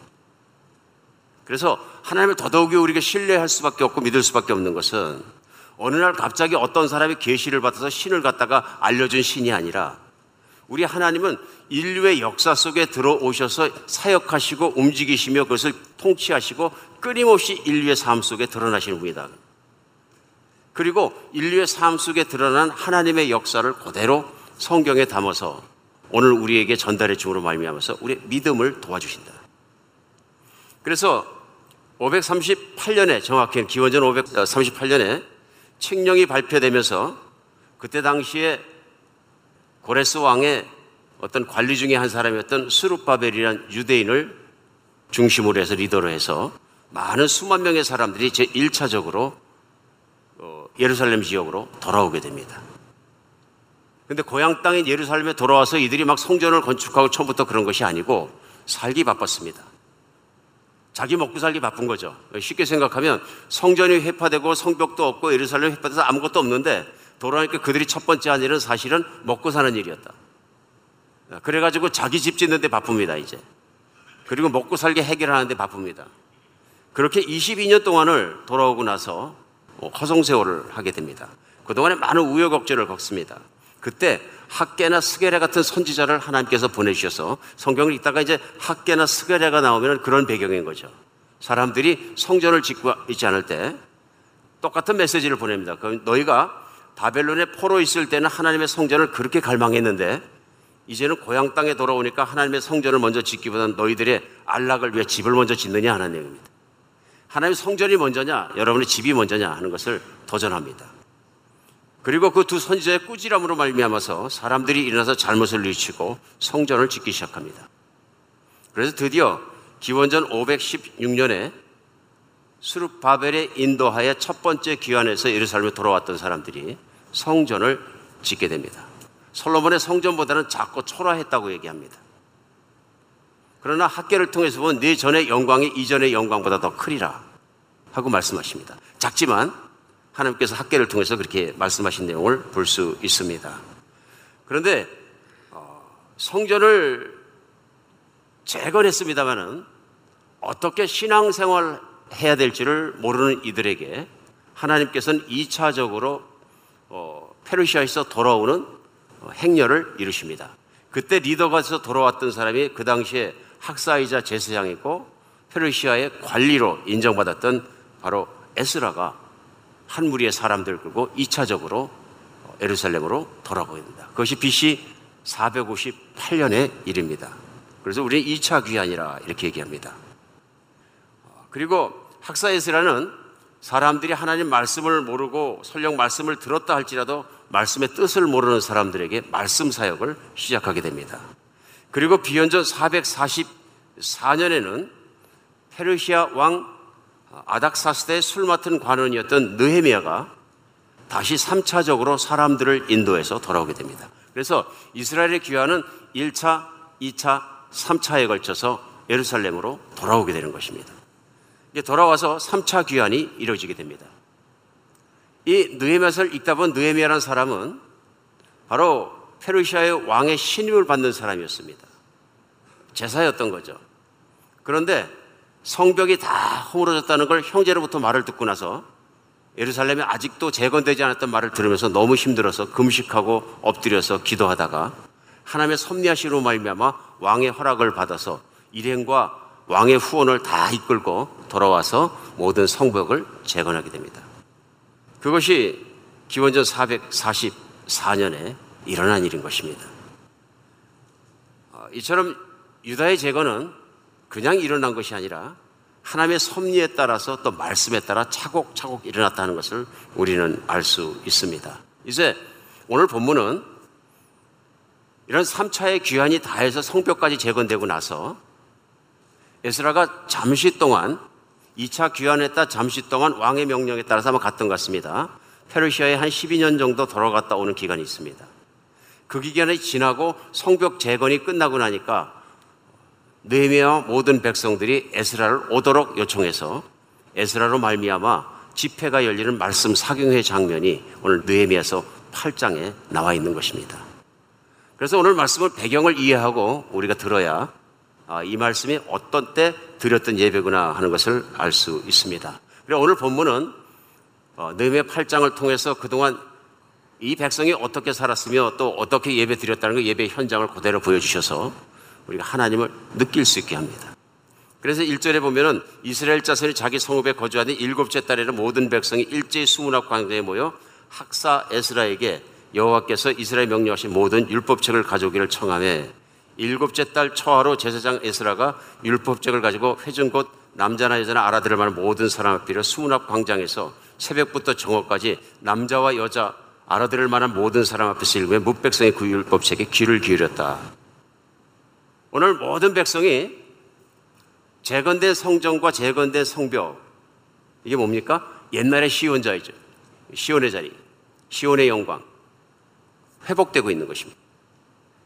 그래서 하나님을 더더욱이 우리가 신뢰할 수밖에 없고 믿을 수밖에 없는 것은 어느 날 갑자기 어떤 사람이 계시를 받아서 신을 갖다가 알려준 신이 아니라 우리 하나님은 인류의 역사 속에 들어오셔서 사역하시고 움직이시며 그것을 통치하시고 끊임없이 인류의 삶 속에 드러나시는 분이다. 그리고 인류의 삶 속에 드러난 하나님의 역사를 그대로 성경에 담아서 오늘 우리에게 전달해 주므로 말미암아서 우리의 믿음을 도와주신다. 그래서 538년에 정확히 기원전 538년에 칙령이 발표되면서 그때 당시에 고레스 왕의 어떤 관리 중에 한 사람이었던 스룹바벨이라는 유대인을 중심으로 해서 리더로 해서 많은 수만 명의 사람들이 제 1차적으로 어, 예루살렘 지역으로 돌아오게 됩니다. 근데 고향 땅인 예루살렘에 돌아와서 이들이 막 성전을 건축하고 처음부터 그런 것이 아니고 살기 바빴습니다. 자기 먹고 살기 바쁜 거죠. 쉽게 생각하면 성전이 회파되고 성벽도 없고 예루살렘 회파돼서 아무것도 없는데 돌아오니까 그들이 첫 번째 한 일은 사실은 먹고 사는 일이었다. 그래가지고 자기 집 짓는데 바쁩니다, 이제. 그리고 먹고 살게 해결하는데 바쁩니다. 그렇게 22년 동안을 돌아오고 나서 뭐 허송세월을 하게 됩니다. 그동안에 많은 우여곡절을 겪습니다. 그때 학계나 스게레 같은 선지자를 하나님께서 보내주셔서 성경을 읽다가 이제 학계나 스게레가 나오면 그런 배경인 거죠. 사람들이 성전을 짓고 있지 않을 때 똑같은 메시지를 보냅니다. 그럼 너희가 바벨론에 포로 있을 때는 하나님의 성전을 그렇게 갈망했는데 이제는 고향 땅에 돌아오니까 하나님의 성전을 먼저 짓기보다는 너희들의 안락을 위해 집을 먼저 짓느냐 하는 내용입니다. 하나님의 성전이 먼저냐, 여러분의 집이 먼저냐 하는 것을 도전합니다. 그리고 그 두 선지자의 꾸지람으로 말미암아서 사람들이 일어나서 잘못을 일치고 성전을 짓기 시작합니다. 그래서 드디어 기원전 516년에 수룹 바벨의 인도하에 첫 번째 귀환에서 예루살렘에 돌아왔던 사람들이 성전을 짓게 됩니다. 솔로몬의 성전보다는 작고 초라했다고 얘기합니다. 그러나 학계를 통해서 보면 네 전의 영광이 이전의 영광보다 더 크리라 하고 말씀하십니다. 작지만 하나님께서 학계를 통해서 그렇게 말씀하신 내용을 볼 수 있습니다. 그런데 어, 성전을 재건했습니다마는 어떻게 신앙생활 해야 될지를 모르는 이들에게 하나님께서는 2차적으로 어, 페르시아에서 돌아오는 어, 행렬을 이루십니다. 그때 리더가 돼서 돌아왔던 사람이 그 당시에 학사이자 제사장이고 페르시아의 관리로 인정받았던 바로 에스라가 한 무리의 사람들을 끌고 2차적으로 에루살렘으로 돌아오게 됩니다. 그것이 BC 458년의 일입니다. 그래서 우리는 2차 귀환이라 이렇게 얘기합니다. 그리고 학사 에스라는 사람들이 하나님 말씀을 모르고 설령 말씀을 들었다 할지라도 말씀의 뜻을 모르는 사람들에게 말씀 사역을 시작하게 됩니다. 그리고 비연전 444년에는 페르시아 왕 아닥사스대의 술 맡은 관원이었던 느헤미야가 다시 3차적으로 사람들을 인도해서 돌아오게 됩니다. 그래서 이스라엘의 귀환은 1차, 2차, 3차에 걸쳐서 예루살렘으로 돌아오게 되는 것입니다. 돌아와서 3차 귀환이 이루어지게 됩니다. 이 느헤미야서를 읽다 본 느헤미야라는 사람은 바로 페르시아의 왕의 신임을 받는 사람이었습니다. 제사였던 거죠. 그런데 성벽이 다 허물어졌다는 걸 형제로부터 말을 듣고 나서 예루살렘에 아직도 재건되지 않았던 말을 들으면서 너무 힘들어서 금식하고 엎드려서 기도하다가 하나님의 섭리하시로 말미암아 왕의 허락을 받아서 일행과 왕의 후원을 다 이끌고 돌아와서 모든 성벽을 재건하게 됩니다. 그것이 기원전 444년에 일어난 일인 것입니다. 어, 이처럼 유다의 재건은 그냥 일어난 것이 아니라 하나님의 섭리에 따라서 또 말씀에 따라 차곡차곡 일어났다는 것을 우리는 알 수 있습니다. 이제 오늘 본문은 이런 3차의 귀환이 다해서 성벽까지 재건되고 나서 에스라가 잠시 동안 2차 귀환했다 잠시 동안 왕의 명령에 따라서 아마 갔던 것 같습니다. 페르시아에 한 12년 정도 돌아갔다 오는 기간이 있습니다. 그 기간이 지나고 성벽 재건이 끝나고 나니까 느헤미야 모든 백성들이 에스라를 오도록 요청해서 에스라로 말미암아 집회가 열리는 말씀 사경회 장면이 오늘 느헤미야서 8장에 나와 있는 것입니다. 그래서 오늘 말씀을 배경을 이해하고 우리가 들어야 아, 이 말씀이 어떤 때 드렸던 예배구나 하는 것을 알 수 있습니다. 그리고 오늘 본문은 어, 느헤미야 8장을 통해서 그동안 이 백성이 어떻게 살았으며 또 어떻게 예배 드렸다는 그 예배 현장을 그대로 보여주셔서 우리가 하나님을 느낄 수 있게 합니다. 그래서 1절에 보면은 이스라엘 자손이 자기 성읍에 거주하는 일곱째 달에는 모든 백성이 일제히 수문학 광장에 모여 학사 에스라에게 여호와께서 이스라엘 명령하신 모든 율법책을 가져오기를 청하매 일곱째 달 초하로 제사장 에스라가 율법책을 가지고 회중 곧 남자나 여자나 알아들을 만한 모든 사람 앞에 수문학 광장에서 새벽부터 정오까지 남자와 여자 알아들을 만한 모든 사람 앞에서 읽으며 무백성의 그 율법책에 귀를 기울였다. 오늘 모든 백성이 재건된 성전과 재건된 성벽 이게 뭡니까? 옛날의 시온자이죠. 시온의 자리, 시온의 영광 회복되고 있는 것입니다.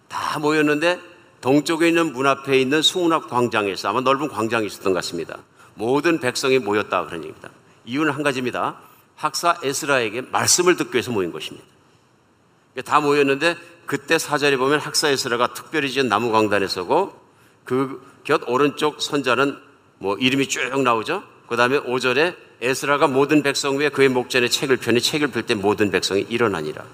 다 모였는데 동쪽에 있는 문 앞에 있는 수문앞 광장에서 아마 넓은 광장이 있었던 것 같습니다. 모든 백성이 모였다 그런 얘기입니다. 이유는 한 가지입니다. 학사 에스라에게 말씀을 듣기 위해서 모인 것입니다. 다 모였는데 그때 사절에 보면 학사 에스라가 특별히 지은 나무 광단에 서고 그 곁 오른쪽 선자는 뭐 이름이 쭉 나오죠. 그 다음에 5절에 에스라가 모든 백성 위에 그의 목전에 책을 펴니 책을 펼 때 모든 백성이 일어나니라.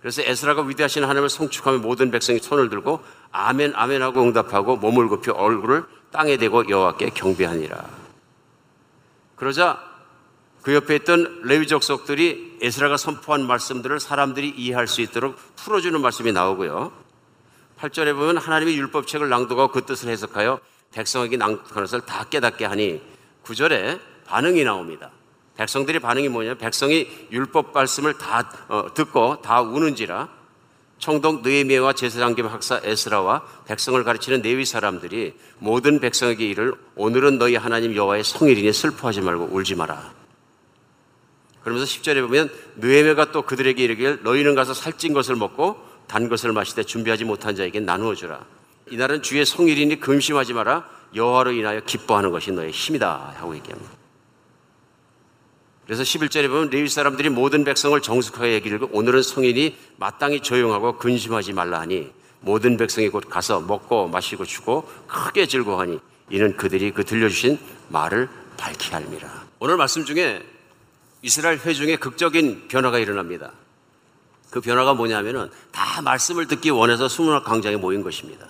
그래서 에스라가 위대하신 하나님을 성축하며 모든 백성이 손을 들고 아멘 아멘 하고 응답하고 몸을 굽혀 얼굴을 땅에 대고 여호와께 경배하니라. 그러자 그 옆에 있던 레위 족 속들이 에스라가 선포한 말씀들을 사람들이 이해할 수 있도록 풀어주는 말씀이 나오고요. 8절에 보면 하나님이 율법책을 낭독하고 그 뜻을 해석하여 백성에게 낭독하는 것을 다 깨닫게 하니 9절에 반응이 나옵니다. 백성들의 반응이 뭐냐면 백성이 율법 말씀을 다 어, 듣고 다 우는지라 청동 느헤미야와 제사장 겸 학사 에스라와 백성을 가르치는 네위 사람들이 모든 백성에게 이를 오늘은 너희 하나님 여호와의 성일이니 슬퍼하지 말고 울지 마라. 그러면서 10절에 보면 느헤미야가 또 그들에게 이르길 너희는 가서 살찐 것을 먹고 단 것을 마시되 준비하지 못한 자에게 나누어 주라. 이날은 주의 성일이니 금심하지 마라. 여호와로 인하여 기뻐하는 것이 너의 힘이다 하고 얘기합니다. 그래서 11절에 보면 레위 사람들이 모든 백성을 정숙하게 얘기를 오늘은 성인이 마땅히 조용하고 근심하지 말라 하니 모든 백성이 곧 가서 먹고 마시고 주고 크게 즐거워하니 이는 그들이 그 들려주신 말을 밝히 할미라. 오늘 말씀 중에 이스라엘 회중에 극적인 변화가 일어납니다. 그 변화가 뭐냐면은 다 말씀을 듣기 원해서 수문학 광장에 모인 것입니다.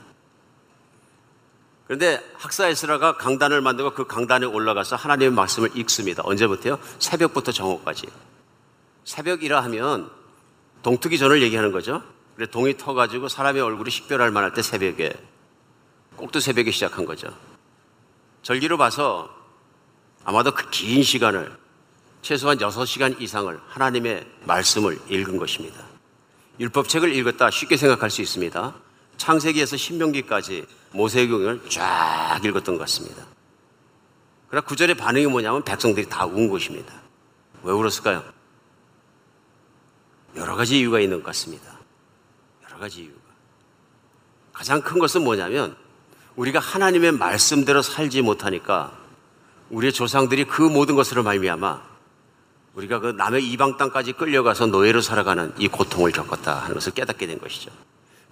그런데 학사 에스라가 강단을 만들고 그 강단에 올라가서 하나님의 말씀을 읽습니다. 언제부터요? 새벽부터 정오까지. 새벽이라 하면 동트기 전을 얘기하는 거죠. 그래 동이 터가지고 사람의 얼굴이 식별할 만할 때 새벽에 꼭두 새벽에 시작한 거죠. 절기로 봐서 아마도 그 긴 시간을 최소한 6시간 이상을 하나님의 말씀을 읽은 것입니다. 율법책을 읽었다 쉽게 생각할 수 있습니다. 창세기에서 신명기까지 모세경을 쫙 읽었던 것 같습니다. 그러나 구절의 반응이 뭐냐면 백성들이 다 운 것입니다. 왜 울었을까요? 여러 가지 이유가 있는 것 같습니다. 여러 가지 이유가. 가장 큰 것은 뭐냐면 우리가 하나님의 말씀대로 살지 못하니까 우리의 조상들이 그 모든 것으로 말미암아 우리가 그 남의 이방 땅까지 끌려가서 노예로 살아가는 이 고통을 겪었다 하는 것을 깨닫게 된 것이죠.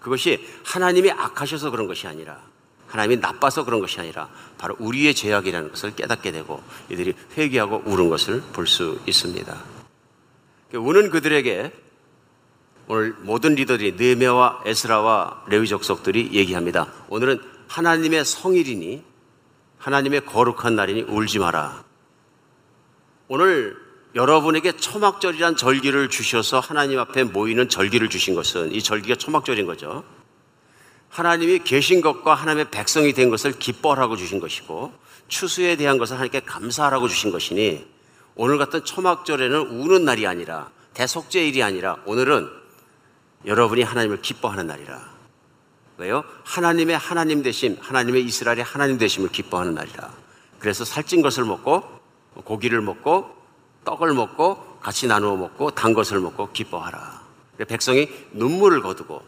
그것이 하나님이 악하셔서 그런 것이 아니라 하나님이 나빠서 그런 것이 아니라 바로 우리의 죄악이라는 것을 깨닫게 되고 이들이 회개하고 우는 것을 볼 수 있습니다. 우는 그들에게 오늘 모든 리더들이 느헤미야와 에스라와 레위 족속들이 얘기합니다. 오늘은 하나님의 성일이니 하나님의 거룩한 날이니 울지 마라. 오늘 여러분에게 초막절이란 절기를 주셔서 하나님 앞에 모이는 절기를 주신 것은 이 절기가 초막절인 거죠. 하나님이 계신 것과 하나님의 백성이 된 것을 기뻐하라고 주신 것이고 추수에 대한 것을 하나님께 감사하라고 주신 것이니 오늘 같은 초막절에는 우는 날이 아니라 대속제일이 아니라 오늘은 여러분이 하나님을 기뻐하는 날이라. 왜요? 하나님의 하나님 되심, 하나님의 이스라엘의 하나님 되심을 기뻐하는 날이라. 그래서 살찐 것을 먹고 고기를 먹고 떡을 먹고 같이 나누어 먹고 단 것을 먹고 기뻐하라. 백성이 눈물을 거두고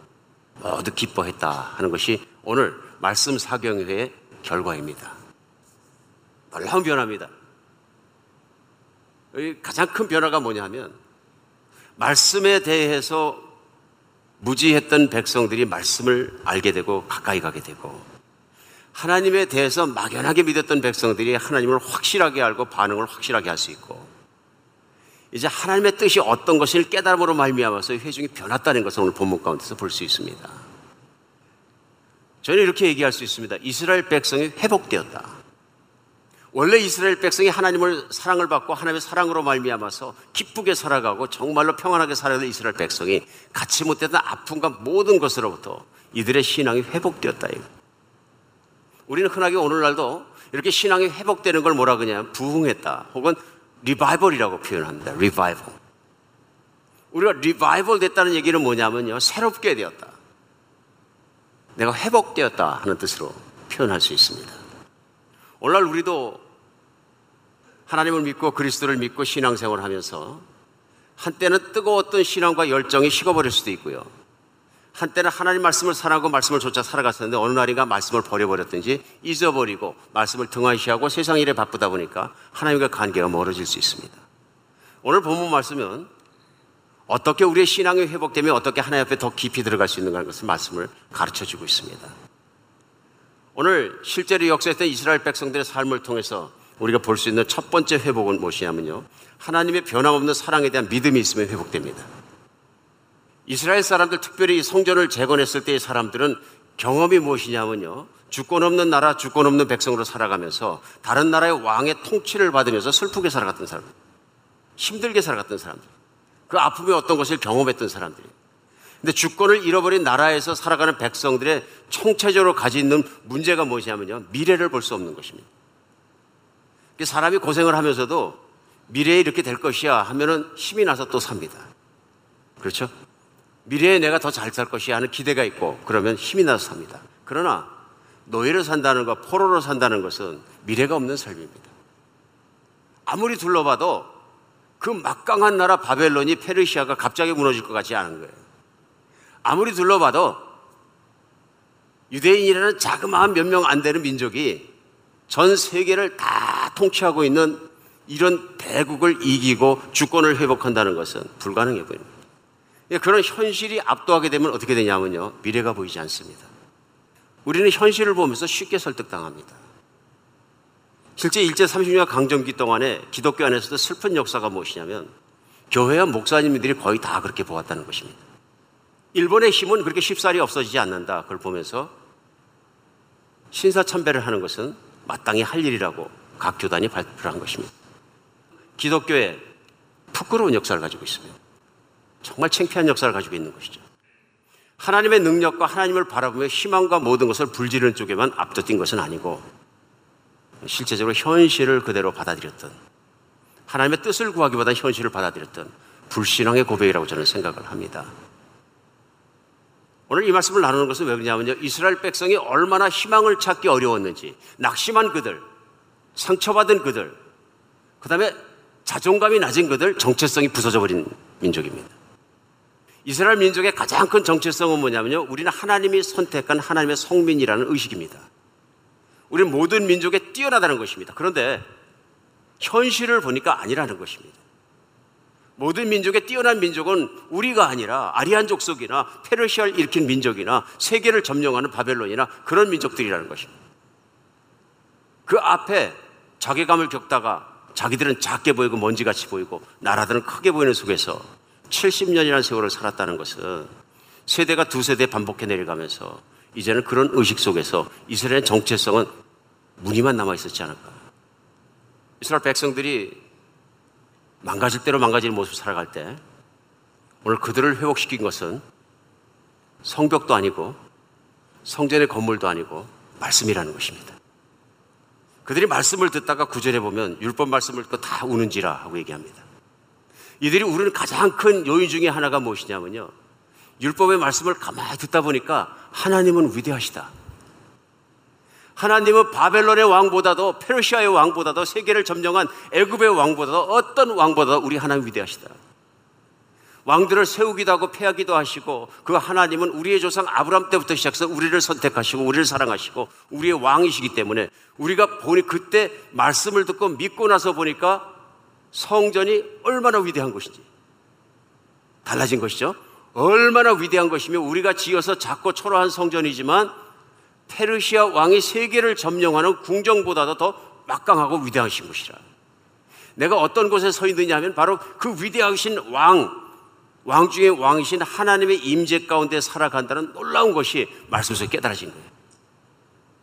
모두 기뻐했다 하는 것이 오늘 말씀 사경회의 결과입니다. 놀라운 변화입니다. 가장 큰 변화가 뭐냐 하면 말씀에 대해서 무지했던 백성들이 말씀을 알게 되고 가까이 가게 되고 하나님에 대해서 막연하게 믿었던 백성들이 하나님을 확실하게 알고 반응을 확실하게 할 수 있고 이제 하나님의 뜻이 어떤 것을 깨달음으로 말미암아서 회중이 변했다는 것을 오늘 본문 가운데서 볼 수 있습니다. 저는 이렇게 얘기할 수 있습니다. 이스라엘 백성이 회복되었다. 원래 이스라엘 백성이 하나님을 사랑을 받고 하나님의 사랑으로 말미암아서 기쁘게 살아가고 정말로 평안하게 살아가는 이스라엘 백성이 갖지 못했던 아픔과 모든 것으로부터 이들의 신앙이 회복되었다. 우리는 흔하게 오늘날도 이렇게 신앙이 회복되는 걸 뭐라 그러냐 부흥했다 혹은 리바이벌이라고 표현합니다. 리바이벌. 우리가 리바이벌 됐다는 얘기는 뭐냐면요. 새롭게 되었다. 내가 회복되었다 하는 뜻으로 표현할 수 있습니다. 오늘날 우리도 하나님을 믿고 그리스도를 믿고 신앙생활을 하면서 한때는 뜨거웠던 신앙과 열정이 식어버릴 수도 있고요. 한때는 하나님 말씀을 사랑하고 말씀을 쫓아 살아갔었는데 어느 날인가 말씀을 버려버렸든지 잊어버리고 말씀을 등한시하고 세상 일에 바쁘다 보니까 하나님과 관계가 멀어질 수 있습니다. 오늘 본문 말씀은 어떻게 우리의 신앙이 회복되면 어떻게 하나님 앞에 더 깊이 들어갈 수 있는가 하는 것을 말씀을 가르쳐 주고 있습니다. 오늘 실제로 역사했던 이스라엘 백성들의 삶을 통해서 우리가 볼 수 있는 첫 번째 회복은 무엇이냐면요. 하나님의 변함없는 사랑에 대한 믿음이 있으면 회복됩니다. 이스라엘 사람들 특별히 성전을 재건했을 때의 사람들은 경험이 무엇이냐면요. 주권 없는 나라, 주권 없는 백성으로 살아가면서 다른 나라의 왕의 통치를 받으면서 슬프게 살아갔던 사람들. 힘들게 살아갔던 사람들. 그 아픔이 어떤 것을 경험했던 사람들이. 근데 주권을 잃어버린 나라에서 살아가는 백성들의 총체적으로 가지고 있는 문제가 무엇이냐면요. 미래를 볼 수 없는 것입니다. 사람이 고생을 하면서도 미래에 이렇게 될 것이야 하면은 힘이 나서 또 삽니다. 그렇죠? 미래에 내가 더 잘 살 것이야 하는 기대가 있고 그러면 힘이 나서 삽니다. 그러나 노예로 산다는 것, 포로로 산다는 것은 미래가 없는 삶입니다. 아무리 둘러봐도 그 막강한 나라 바벨론이 페르시아가 갑자기 무너질 것 같지 않은 거예요. 아무리 둘러봐도 유대인이라는 자그마한 몇 명 안 되는 민족이 전 세계를 다 통치하고 있는 이런 대국을 이기고 주권을 회복한다는 것은 불가능해 보입니다. 예, 그런 현실이 압도하게 되면 어떻게 되냐면요. 미래가 보이지 않습니다. 우리는 현실을 보면서 쉽게 설득당합니다. 실제 일제 30년 강점기 동안에 기독교 안에서도 슬픈 역사가 무엇이냐면 교회와 목사님들이 거의 다 그렇게 보았다는 것입니다. 일본의 힘은 그렇게 쉽사리 없어지지 않는다. 그걸 보면서 신사참배를 하는 것은 마땅히 할 일이라고 각 교단이 발표를 한 것입니다. 기독교의 부끄러운 역사를 가지고 있습니다. 정말 창피한 역사를 가지고 있는 것이죠. 하나님의 능력과 하나님을 바라보며 희망과 모든 것을 불지르는 쪽에만 앞서뛴 것은 아니고 실제적으로 현실을 그대로 받아들였던 하나님의 뜻을 구하기보다 현실을 받아들였던 불신앙의 고백이라고 저는 생각을 합니다. 오늘 이 말씀을 나누는 것은 왜 그러냐면요. 이스라엘 백성이 얼마나 희망을 찾기 어려웠는지, 낙심한 그들, 상처받은 그들, 그 다음에 자존감이 낮은 그들, 정체성이 부서져 버린 민족입니다. 이스라엘 민족의 가장 큰 정체성은 뭐냐면요. 우리는 하나님이 선택한 하나님의 성민이라는 의식입니다. 우리는 모든 민족에 뛰어나다는 것입니다. 그런데 현실을 보니까 아니라는 것입니다. 모든 민족에 뛰어난 민족은 우리가 아니라 아리안 족속이나 페르시아를 일으킨 민족이나 세계를 점령하는 바벨론이나 그런 민족들이라는 것입니다. 그 앞에 자괴감을 겪다가 자기들은 작게 보이고 먼지같이 보이고 나라들은 크게 보이는 속에서 70년이라는 세월을 살았다는 것은 세대가 두 세대 반복해 내려가면서 이제는 그런 의식 속에서 이스라엘 정체성은 무늬만 남아 있었지 않을까. 이스라엘 백성들이 망가질 대로 망가지는 모습 살아갈 때 오늘 그들을 회복시킨 것은 성벽도 아니고 성전의 건물도 아니고 말씀이라는 것입니다. 그들이 말씀을 듣다가 구절해 보면 율법 말씀을 듣고 다 우는지라 하고 얘기합니다. 이들이 우는 가장 큰 요인 중에 하나가 무엇이냐면요. 율법의 말씀을 가만히 듣다 보니까 하나님은 위대하시다. 하나님은 바벨론의 왕보다도 페르시아의 왕보다도 세계를 점령한 애굽의 왕보다도 어떤 왕보다도 우리 하나님 위대하시다. 왕들을 세우기도 하고 패하기도 하시고 그 하나님은 우리의 조상 아브람 때부터 시작해서 우리를 선택하시고 우리를 사랑하시고 우리의 왕이시기 때문에 우리가 보니 그때 말씀을 듣고 믿고 나서 보니까 성전이 얼마나 위대한 것인지 달라진 것이죠. 얼마나 위대한 것이며 우리가 지어서 작고 초라한 성전이지만 페르시아 왕이 세계를 점령하는 궁정보다도 더 막강하고 위대하신 곳이라. 내가 어떤 곳에 서 있느냐 하면 바로 그 위대하신 왕, 왕 중의 왕이신 하나님의 임재 가운데 살아간다는 놀라운 것이 말씀 속에 깨달아진 거예요.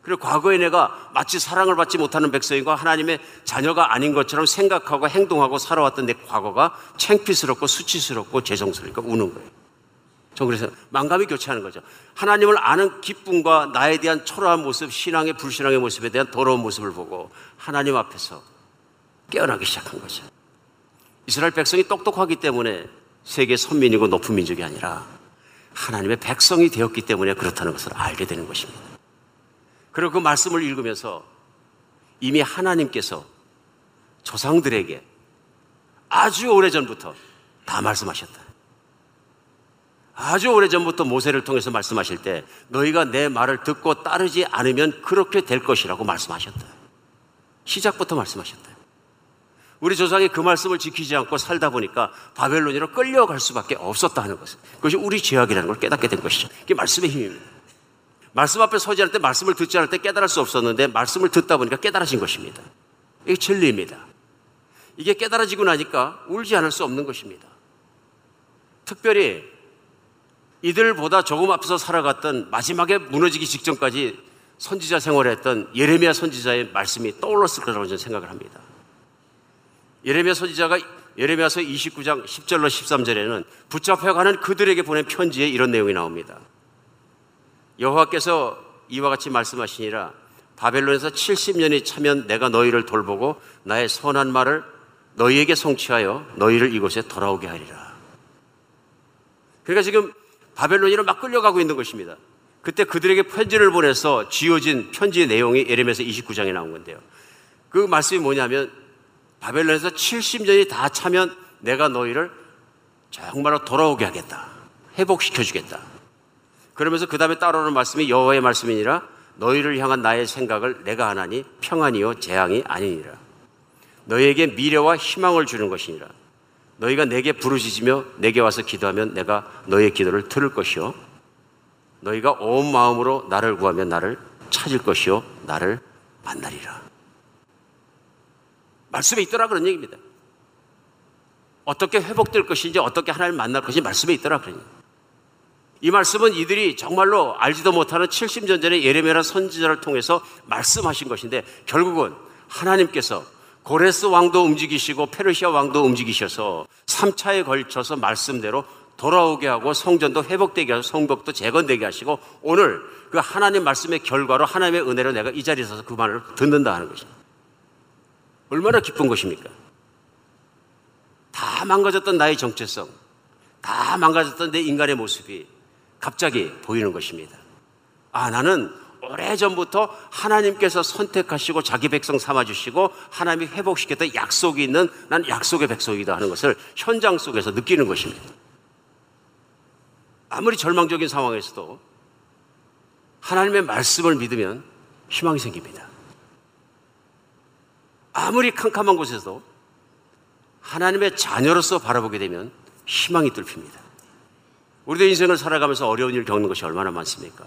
그리고 과거에 내가 마치 사랑을 받지 못하는 백성과 하나님의 자녀가 아닌 것처럼 생각하고 행동하고 살아왔던 내 과거가 창피스럽고 수치스럽고 죄송스러우니까 우는 거예요. 저 그래서 망감이 교체하는 거죠. 하나님을 아는 기쁨과 나에 대한 초라한 모습, 신앙의 불신앙의 모습에 대한 더러운 모습을 보고 하나님 앞에서 깨어나기 시작한 거죠. 이스라엘 백성이 똑똑하기 때문에 세계 선민이고 높은 민족이 아니라 하나님의 백성이 되었기 때문에 그렇다는 것을 알게 되는 것입니다. 그리고 그 말씀을 읽으면서 이미 하나님께서 조상들에게 아주 오래전부터 다 말씀하셨다. 아주 오래전부터 모세를 통해서 말씀하실 때 너희가 내 말을 듣고 따르지 않으면 그렇게 될 것이라고 말씀하셨다. 시작부터 말씀하셨다. 우리 조상이 그 말씀을 지키지 않고 살다 보니까 바벨론으로 끌려갈 수밖에 없었다 하는 것은 그것이 우리 죄악이라는 걸 깨닫게 된 것이죠. 그게 말씀의 힘입니다. 말씀 앞에 서지 않을 때 말씀을 듣지 않을 때 깨달을 수 없었는데 말씀을 듣다 보니까 깨달아진 것입니다. 이게 진리입니다. 이게 깨달아지고 나니까 울지 않을 수 없는 것입니다. 특별히 이들보다 조금 앞서 살아갔던 마지막에 무너지기 직전까지 선지자 생활을 했던 예레미야 선지자의 말씀이 떠올랐을 거라고 저는 생각을 합니다. 예레미야 선지자가 예레미야서 29장 10절로 13절에는 붙잡혀가는 그들에게 보낸 편지에 이런 내용이 나옵니다. 여호와께서 이와 같이 말씀하시니라 바벨론에서 70년이 차면 내가 너희를 돌보고 나의 선한 말을 너희에게 성취하여 너희를 이곳에 돌아오게 하리라. 그러니까 지금 바벨론으로 막 끌려가고 있는 것입니다. 그때 그들에게 편지를 보내서 지어진 편지의 내용이 예레미야서 29장에 나온 건데요. 그 말씀이 뭐냐면 바벨론에서 70년이 다 차면 내가 너희를 정말로 돌아오게 하겠다. 회복시켜 주겠다. 그러면서 그 다음에 따라오는 말씀이 여호와의 말씀이니라 너희를 향한 나의 생각을 내가 하나니 평안이요 재앙이 아니니라. 너희에게 미래와 희망을 주는 것이니라. 너희가 내게 부르짖으며 내게 와서 기도하면 내가 너희의 기도를 들을 것이요. 너희가 온 마음으로 나를 구하면 나를 찾을 것이요. 나를 만나리라. 말씀에 있더라 그런 얘기입니다. 어떻게 회복될 것인지 어떻게 하나님 만날 것인지 말씀에 있더라 그런 얘기. 이 말씀은 이들이 정말로 알지도 못하는 70년 전에 예레미야 선지자를 통해서 말씀하신 것인데 결국은 하나님께서 고레스 왕도 움직이시고 페르시아 왕도 움직이셔서 3차에 걸쳐서 말씀대로 돌아오게 하고 성전도 회복되게 하고 성벽도 재건되게 하시고 오늘 그 하나님 말씀의 결과로 하나님의 은혜로 내가 이 자리에 서서 그 말을 듣는다 하는 것입니다. 얼마나 기쁜 것입니까? 다 망가졌던 나의 정체성, 다 망가졌던 내 인간의 모습이 갑자기 보이는 것입니다. 아, 나는 오래전부터 하나님께서 선택하시고 자기 백성 삼아주시고 하나님이 회복시켰던 약속이 있는 난 약속의 백성이다 하는 것을 현장 속에서 느끼는 것입니다. 아무리 절망적인 상황에서도 하나님의 말씀을 믿으면 희망이 생깁니다. 아무리 캄캄한 곳에서도 하나님의 자녀로서 바라보게 되면 희망이 뚫힙니다. 우리도 인생을 살아가면서 어려운 일 겪는 것이 얼마나 많습니까?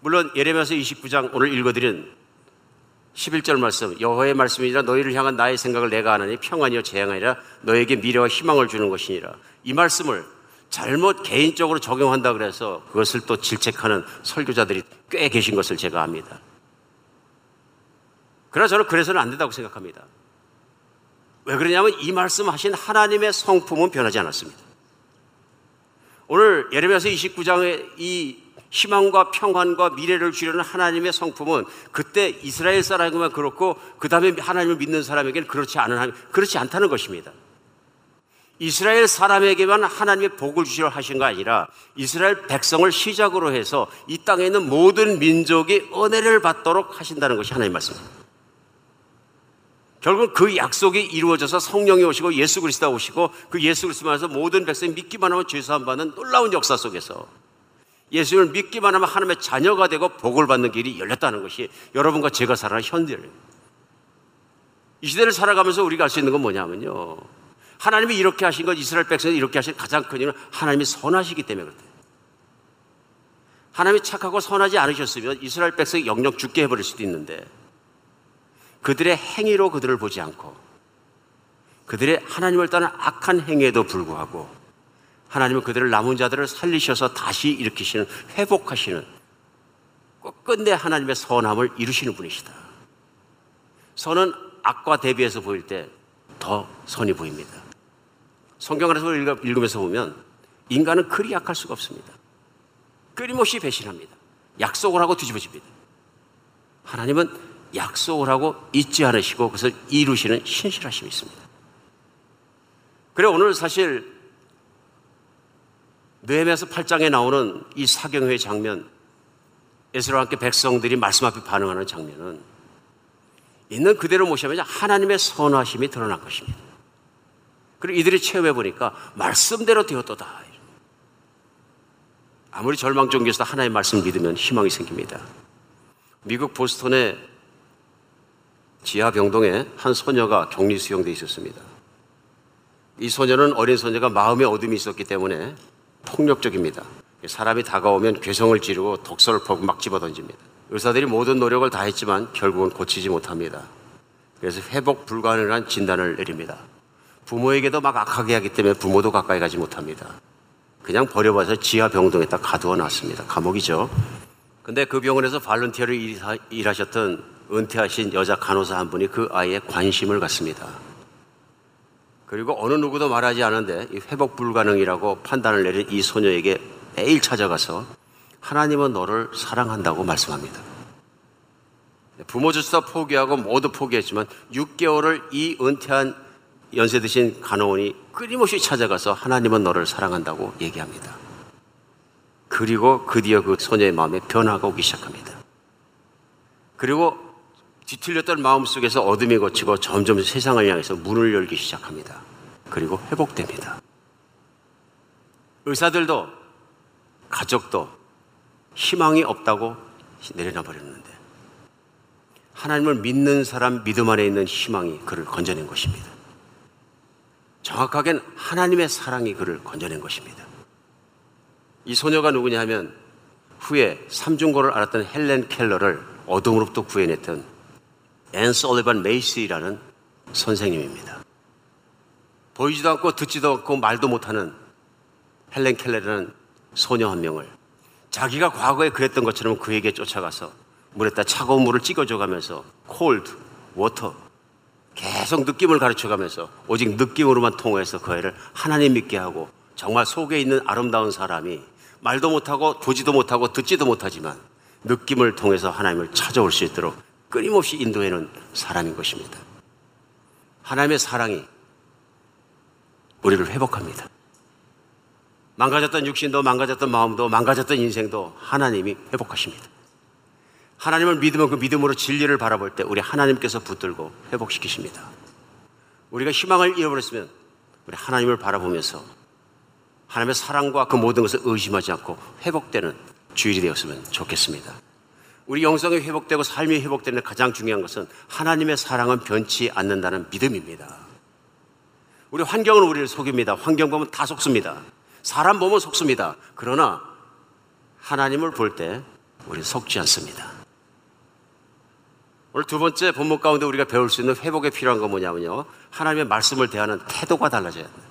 물론 예레미야서 29장 오늘 읽어드린 11절 말씀 여호와의 말씀이니라 너희를 향한 나의 생각을 내가 하나니 평안이요 재앙이라 너에게 미래와 희망을 주는 것이니라 이 말씀을 잘못 개인적으로 적용한다 그래서 그것을 또 질책하는 설교자들이 꽤 계신 것을 제가 압니다. 그러나 저는 그래서는 안 된다고 생각합니다. 왜 그러냐면 이 말씀하신 하나님의 성품은 변하지 않았습니다. 오늘 예레미야서 29장의 이 희망과 평안과 미래를 주려는 하나님의 성품은 그때 이스라엘 사람에게만 그렇고 그 다음에 하나님을 믿는 사람에게는 그렇지 않은 그렇지 않다는 것입니다. 이스라엘 사람에게만 하나님의 복을 주시려 하신 거 아니라 이스라엘 백성을 시작으로 해서 이 땅에 있는 모든 민족이 은혜를 받도록 하신다는 것이 하나님 말씀입니다. 결국 그 약속이 이루어져서 성령이 오시고 예수 그리스도 오시고 그 예수 그리스도만해서 모든 백성이 믿기만 하면 죄사함 받는 놀라운 역사 속에서 예수를 믿기만 하면 하나님의 자녀가 되고 복을 받는 길이 열렸다는 것이 여러분과 제가 살아가는 현대예요. 이 시대를 살아가면서 우리가 알 수 있는 건 뭐냐면요. 하나님이 이렇게 하신 것, 이스라엘 백성이 이렇게 하신 가장 큰 이유는 하나님이 선하시기 때문에 그렇대요. 하나님이 착하고 선하지 않으셨으면 이스라엘 백성이 영영 죽게 해버릴 수도 있는데 그들의 행위로 그들을 보지 않고 그들의 하나님을 따른 악한 행위에도 불구하고 하나님은 그들을 남은 자들을 살리셔서 다시 일으키시는 회복하시는 끝내 하나님의 선함을 이루시는 분이시다. 선은 악과 대비해서 보일 때 더 선이 보입니다. 성경 안에서 읽으면서 보면 인간은 그리 약할 수가 없습니다. 끊임없이 배신합니다. 약속을 하고 뒤집어집니다. 하나님은 약속을 하고 잊지 않으시고 그것을 이루시는 신실하심이 있습니다. 그래 오늘 사실 느헤미야서 8장에 나오는 이 사경회 장면 에스라와 함께 백성들이 말씀 앞에 반응하는 장면은 있는 그대로 모시면 하나님의 선하심이 드러난 것입니다. 그리고 이들이 체험해 보니까 말씀대로 되었도다. 아무리 절망 종교에서 하나의 말씀을 믿으면 희망이 생깁니다. 미국 보스턴의 지하 병동에 한 소녀가 격리 수용돼 있었습니다. 이 소녀는 어린 소녀가 마음에 어둠이 있었기 때문에 폭력적입니다. 사람이 다가오면 괴성을 지르고 독서를 퍼고 막 집어던집니다. 의사들이 모든 노력을 다했지만 결국은 고치지 못합니다. 그래서 회복 불가능한 진단을 내립니다. 부모에게도 막 악하게 하기 때문에 부모도 가까이 가지 못합니다. 그냥 버려봐서 지하 병동에다 가두어 놨습니다. 감옥이죠. 근데 그 병원에서 발런티어로 일하셨던 은퇴하신 여자 간호사 한 분이 그 아이에 관심을 갖습니다. 그리고 어느 누구도 말하지 않은데 회복 불가능이라고 판단을 내린 이 소녀에게 매일 찾아가서 하나님은 너를 사랑한다고 말씀합니다. 부모 주사 포기하고 모두 포기했지만 6개월을 이 은퇴한 연세 드신 간호원이 끊임없이 찾아가서 하나님은 너를 사랑한다고 얘기합니다. 그리고 드디어 그 소녀의 마음에 변화가 오기 시작합니다. 그리고 뒤틀렸던 마음 속에서 어둠이 걷히고 점점 세상을 향해서 문을 열기 시작합니다. 그리고 회복됩니다. 의사들도 가족도 희망이 없다고 내려놔 버렸는데 하나님을 믿는 사람 믿음 안에 있는 희망이 그를 건져낸 것입니다. 정확하게는 하나님의 사랑이 그를 건져낸 것입니다. 이 소녀가 누구냐 하면 후에 삼중고를 앓았던 헬렌 켈러를 어둠으로부터 구해냈던 앤 설리반 메이시라는 선생님입니다. 보이지도 않고 듣지도 않고 말도 못하는 헬렌 켈러라는 소녀 한 명을 자기가 과거에 그랬던 것처럼 그에게 쫓아가서 물에다 차가운 물을 찍어줘 가면서 cold, water 계속 느낌을 가르쳐 가면서 오직 느낌으로만 통해서 그 애를 하나님 믿게 하고 정말 속에 있는 아름다운 사람이 말도 못하고 보지도 못하고 듣지도 못하지만 느낌을 통해서 하나님을 찾아올 수 있도록 끊임없이 인도해는 사람인 것입니다. 하나님의 사랑이 우리를 회복합니다. 망가졌던 육신도 망가졌던 마음도 망가졌던 인생도 하나님이 회복하십니다. 하나님을 믿으면 그 믿음으로 진리를 바라볼 때 우리 하나님께서 붙들고 회복시키십니다. 우리가 희망을 잃어버렸으면 우리 하나님을 바라보면서 하나님의 사랑과 그 모든 것을 의심하지 않고 회복되는 주일이 되었으면 좋겠습니다. 우리 영성이 회복되고 삶이 회복되는 가장 중요한 것은 하나님의 사랑은 변치 않는다는 믿음입니다. 우리 환경은 우리를 속입니다. 환경 보면 다 속습니다. 사람 보면 속습니다. 그러나 하나님을 볼 때 우리는 속지 않습니다. 오늘 두 번째 본목 가운데 우리가 배울 수 있는 회복에 필요한 건 뭐냐면요. 하나님의 말씀을 대하는 태도가 달라져야 돼요.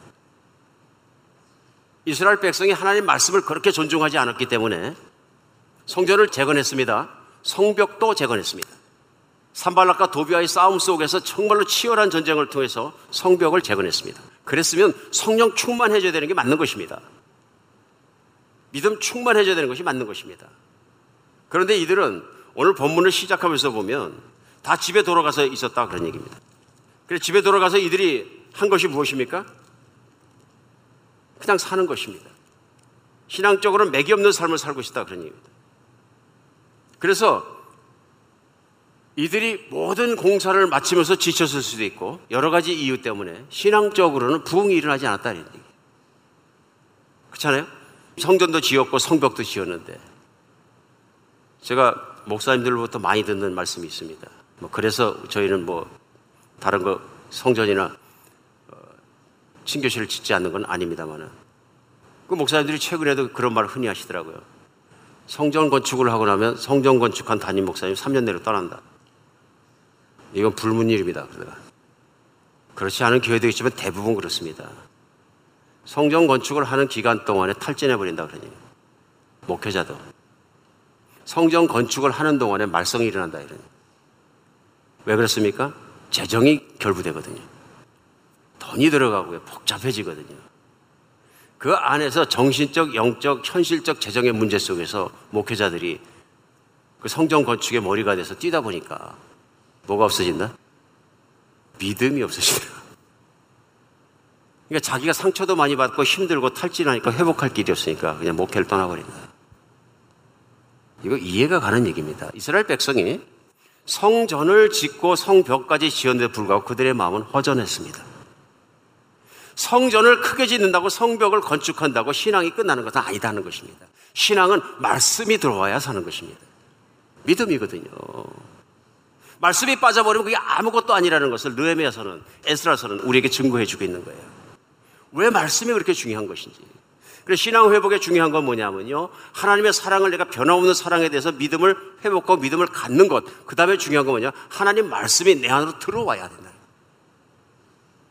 이스라엘 백성이 하나님 말씀을 그렇게 존중하지 않았기 때문에 성전을 재건했습니다. 성벽도 재건했습니다. 산발락과 도비와의 싸움 속에서 정말로 치열한 전쟁을 통해서 성벽을 재건했습니다. 그랬으면 성령 충만해져야 되는 게 맞는 것입니다. 믿음 충만해져야 되는 것이 맞는 것입니다. 그런데 이들은 오늘 본문을 시작하면서 보면 다 집에 돌아가서 있었다 그런 얘기입니다. 그래서 집에 돌아가서 이들이 한 것이 무엇입니까? 그냥 사는 것입니다. 신앙적으로는 맥이 없는 삶을 살고 있다 그런 얘기입니다. 그래서 이들이 모든 공사를 마치면서 지쳤을 수도 있고 여러 가지 이유 때문에 신앙적으로는 부흥이 일어나지 않았다는 얘기. 그렇잖아요? 성전도 지었고 성벽도 지었는데 제가 목사님들로부터 많이 듣는 말씀이 있습니다. 뭐 그래서 저희는 뭐 다른 거 성전이나 어, 친교실을 짓지 않는 건 아닙니다만은 그 목사님들이 최근에도 그런 말을 흔히 하시더라고요. 성전 건축을 하고 나면 성전 건축한 담임 목사님 3년 내로 떠난다. 이건 불문일입니다. 그러다가. 그렇지 않은 교회도 있지만 대부분 그렇습니다. 성전 건축을 하는 기간 동안에 탈진해버린다 그러니. 목회자도. 성전 건축을 하는 동안에 말썽이 일어난다 이러니. 왜 그렇습니까? 재정이 결부되거든요. 돈이 들어가고요. 복잡해지거든요. 그 안에서 정신적, 영적, 현실적 재정의 문제 속에서 목회자들이 그 성전 건축의 머리가 돼서 뛰다 보니까 뭐가 없어진다? 믿음이 없어지더라. 그러니까 자기가 상처도 많이 받고 힘들고 탈진하니까 회복할 길이 없으니까 그냥 목회를 떠나버린다. 이거 이해가 가는 얘기입니다. 이스라엘 백성이 성전을 짓고 성벽까지 지었는데 불구하고 그들의 마음은 허전했습니다. 성전을 크게 짓는다고 성벽을 건축한다고 신앙이 끝나는 것은 아니다는 것입니다. 신앙은 말씀이 들어와야 사는 것입니다. 믿음이거든요. 말씀이 빠져버리면 그게 아무것도 아니라는 것을 느헤미야서는 에스라서는 우리에게 증거해 주고 있는 거예요. 왜 말씀이 그렇게 중요한 것인지. 그래서 신앙 회복의 중요한 건 뭐냐면요. 하나님의 사랑을 내가 변함없는 사랑에 대해서 믿음을 회복하고 믿음을 갖는 것. 그 다음에 중요한 건 뭐냐. 하나님 말씀이 내 안으로 들어와야 된다.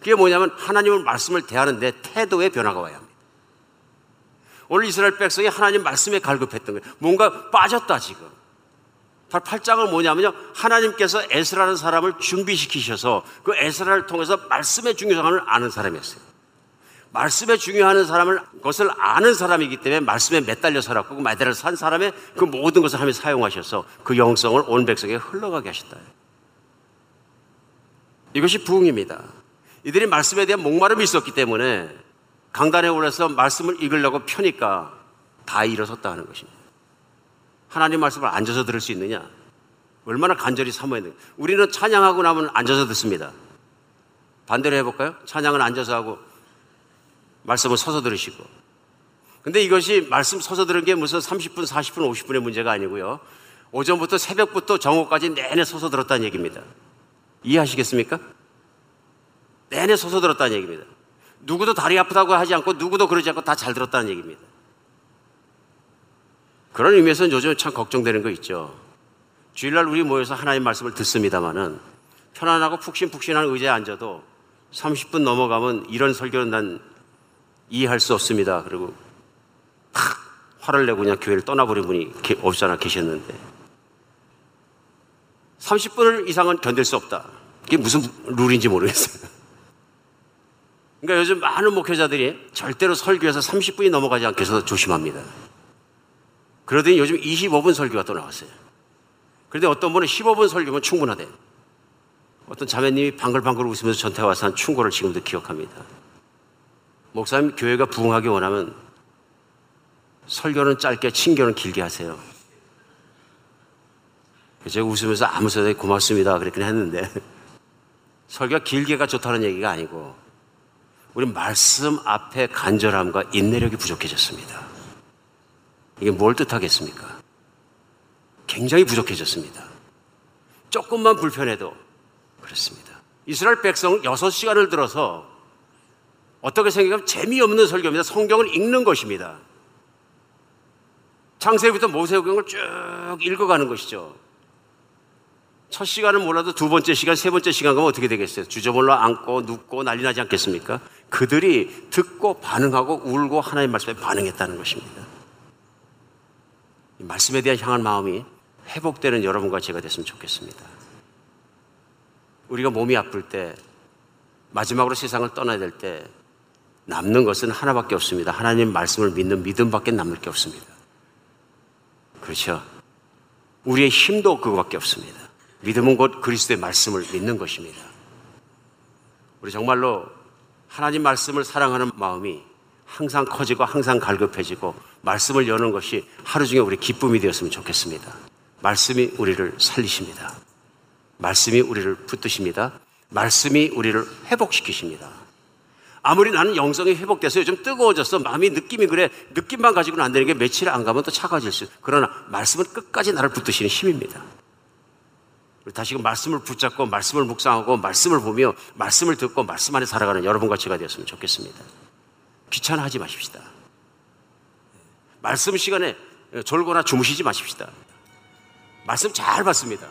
그게 뭐냐면 하나님을 말씀을 대하는데 태도의 변화가 와야 합니다. 오늘 이스라엘 백성이 하나님 말씀에 갈급했던 거예요. 뭔가 빠졌다 지금. 8장은 뭐냐면요. 하나님께서 에스라는 사람을 준비시키셔서 그 에스라를 통해서 말씀의 중요성을 아는 사람이었어요. 말씀에 중요한 사람을 것을 아는 사람이기 때문에 말씀에 매달려 살았고 그 말대로 산 사람의 그 모든 것을 하며 사용하셔서 그 영성을 온 백성에게 흘러가게 하셨다. 이것이 부흥입니다. 이들이 말씀에 대한 목마름이 있었기 때문에 강단에 올라서 말씀을 읽으려고 펴니까 다 일어섰다 하는 것입니다. 하나님 말씀을 앉아서 들을 수 있느냐? 얼마나 간절히 사모해야 돼. 우리는 찬양하고 나면 앉아서 듣습니다. 반대로 해볼까요? 찬양은 앉아서 하고 말씀을 서서 들으시고. 근데 이것이 말씀 서서 들은 게 무슨 30분, 40분, 50분의 문제가 아니고요. 오전부터 새벽부터 정오까지 내내 서서 들었다는 얘기입니다. 이해하시겠습니까? 내내 서서 들었다는 얘기입니다. 누구도 다리 아프다고 하지 않고 누구도 그러지 않고 다 잘 들었다는 얘기입니다. 그런 의미에서는 요즘 참 걱정되는 거 있죠. 주일날 우리 모여서 하나님 말씀을 듣습니다마는 편안하고 푹신푹신한 의자에 앉아도 30분 넘어가면 이런 설교는 난 이해할 수 없습니다. 그리고 팍 화를 내고 그냥 교회를 떠나버린 분이 없잖아 계셨는데 30분 이상은 견딜 수 없다. 이게 무슨 룰인지 모르겠어요. 그러니까 요즘 많은 목회자들이 절대로 설교에서 30분이 넘어가지 않게 해서 조심합니다. 그러더니 요즘 25분 설교가 또 나왔어요. 그런데 어떤 분은 15분 설교면 충분하대. 어떤 자매님이 방글방글 웃으면서 전태 와서 한 충고를 지금도 기억합니다. 목사님, 교회가 부흥하기 원하면 설교는 짧게, 친교는 길게 하세요. 제가 웃으면서 아무 소리 고맙습니다. 그랬긴 했는데 설교가 길게가 좋다는 얘기가 아니고 우리 말씀 앞에 간절함과 인내력이 부족해졌습니다. 이게 뭘 뜻하겠습니까? 굉장히 부족해졌습니다. 조금만 불편해도 그렇습니다. 이스라엘 백성 6시간을 들어서 어떻게 생각하면 재미없는 설교입니다. 성경을 읽는 것입니다. 창세기부터 모세오경을 쭉 읽어가는 것이죠. 첫 시간은 몰라도 두 번째 시간, 세 번째 시간 가면 어떻게 되겠어요? 주저몰라 앉고 눕고 난리 나지 않겠습니까? 그들이 듣고 반응하고 울고 하나님 말씀에 반응했다는 것입니다. 말씀에 대한 향한 마음이 회복되는 여러분과 제가 됐으면 좋겠습니다. 우리가 몸이 아플 때, 마지막으로 세상을 떠나야 될 때, 남는 것은 하나밖에 없습니다. 하나님 말씀을 믿는 믿음밖에 남을 게 없습니다. 그렇죠? 우리의 힘도 그거밖에 없습니다. 믿음은 곧 그리스도의 말씀을 믿는 것입니다. 우리 정말로 하나님 말씀을 사랑하는 마음이 항상 커지고 항상 갈급해지고 말씀을 여는 것이 하루 중에 우리 기쁨이 되었으면 좋겠습니다. 말씀이 우리를 살리십니다. 말씀이 우리를 붙드십니다. 말씀이 우리를 회복시키십니다. 아무리 나는 영성이 회복돼서 요즘 뜨거워졌어. 마음이 느낌이 그래. 느낌만 가지고는 안 되는 게 며칠 안 가면 또 차가워질 수. 그러나 말씀은 끝까지 나를 붙드시는 힘입니다. 다시금 말씀을 붙잡고 말씀을 묵상하고 말씀을 보며 말씀을 듣고 말씀 안에 살아가는 여러분과 제가 되었으면 좋겠습니다. 귀찮아하지 마십시다. 말씀 시간에 졸거나 주무시지 마십시다. 말씀 잘 받습니다.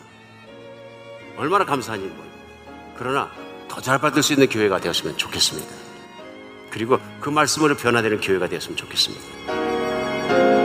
얼마나 감사한 일이고. 그러나 더 잘 받을 수 있는 교회가 되었으면 좋겠습니다. 그리고 그 말씀으로 변화되는 교회가 되었으면 좋겠습니다.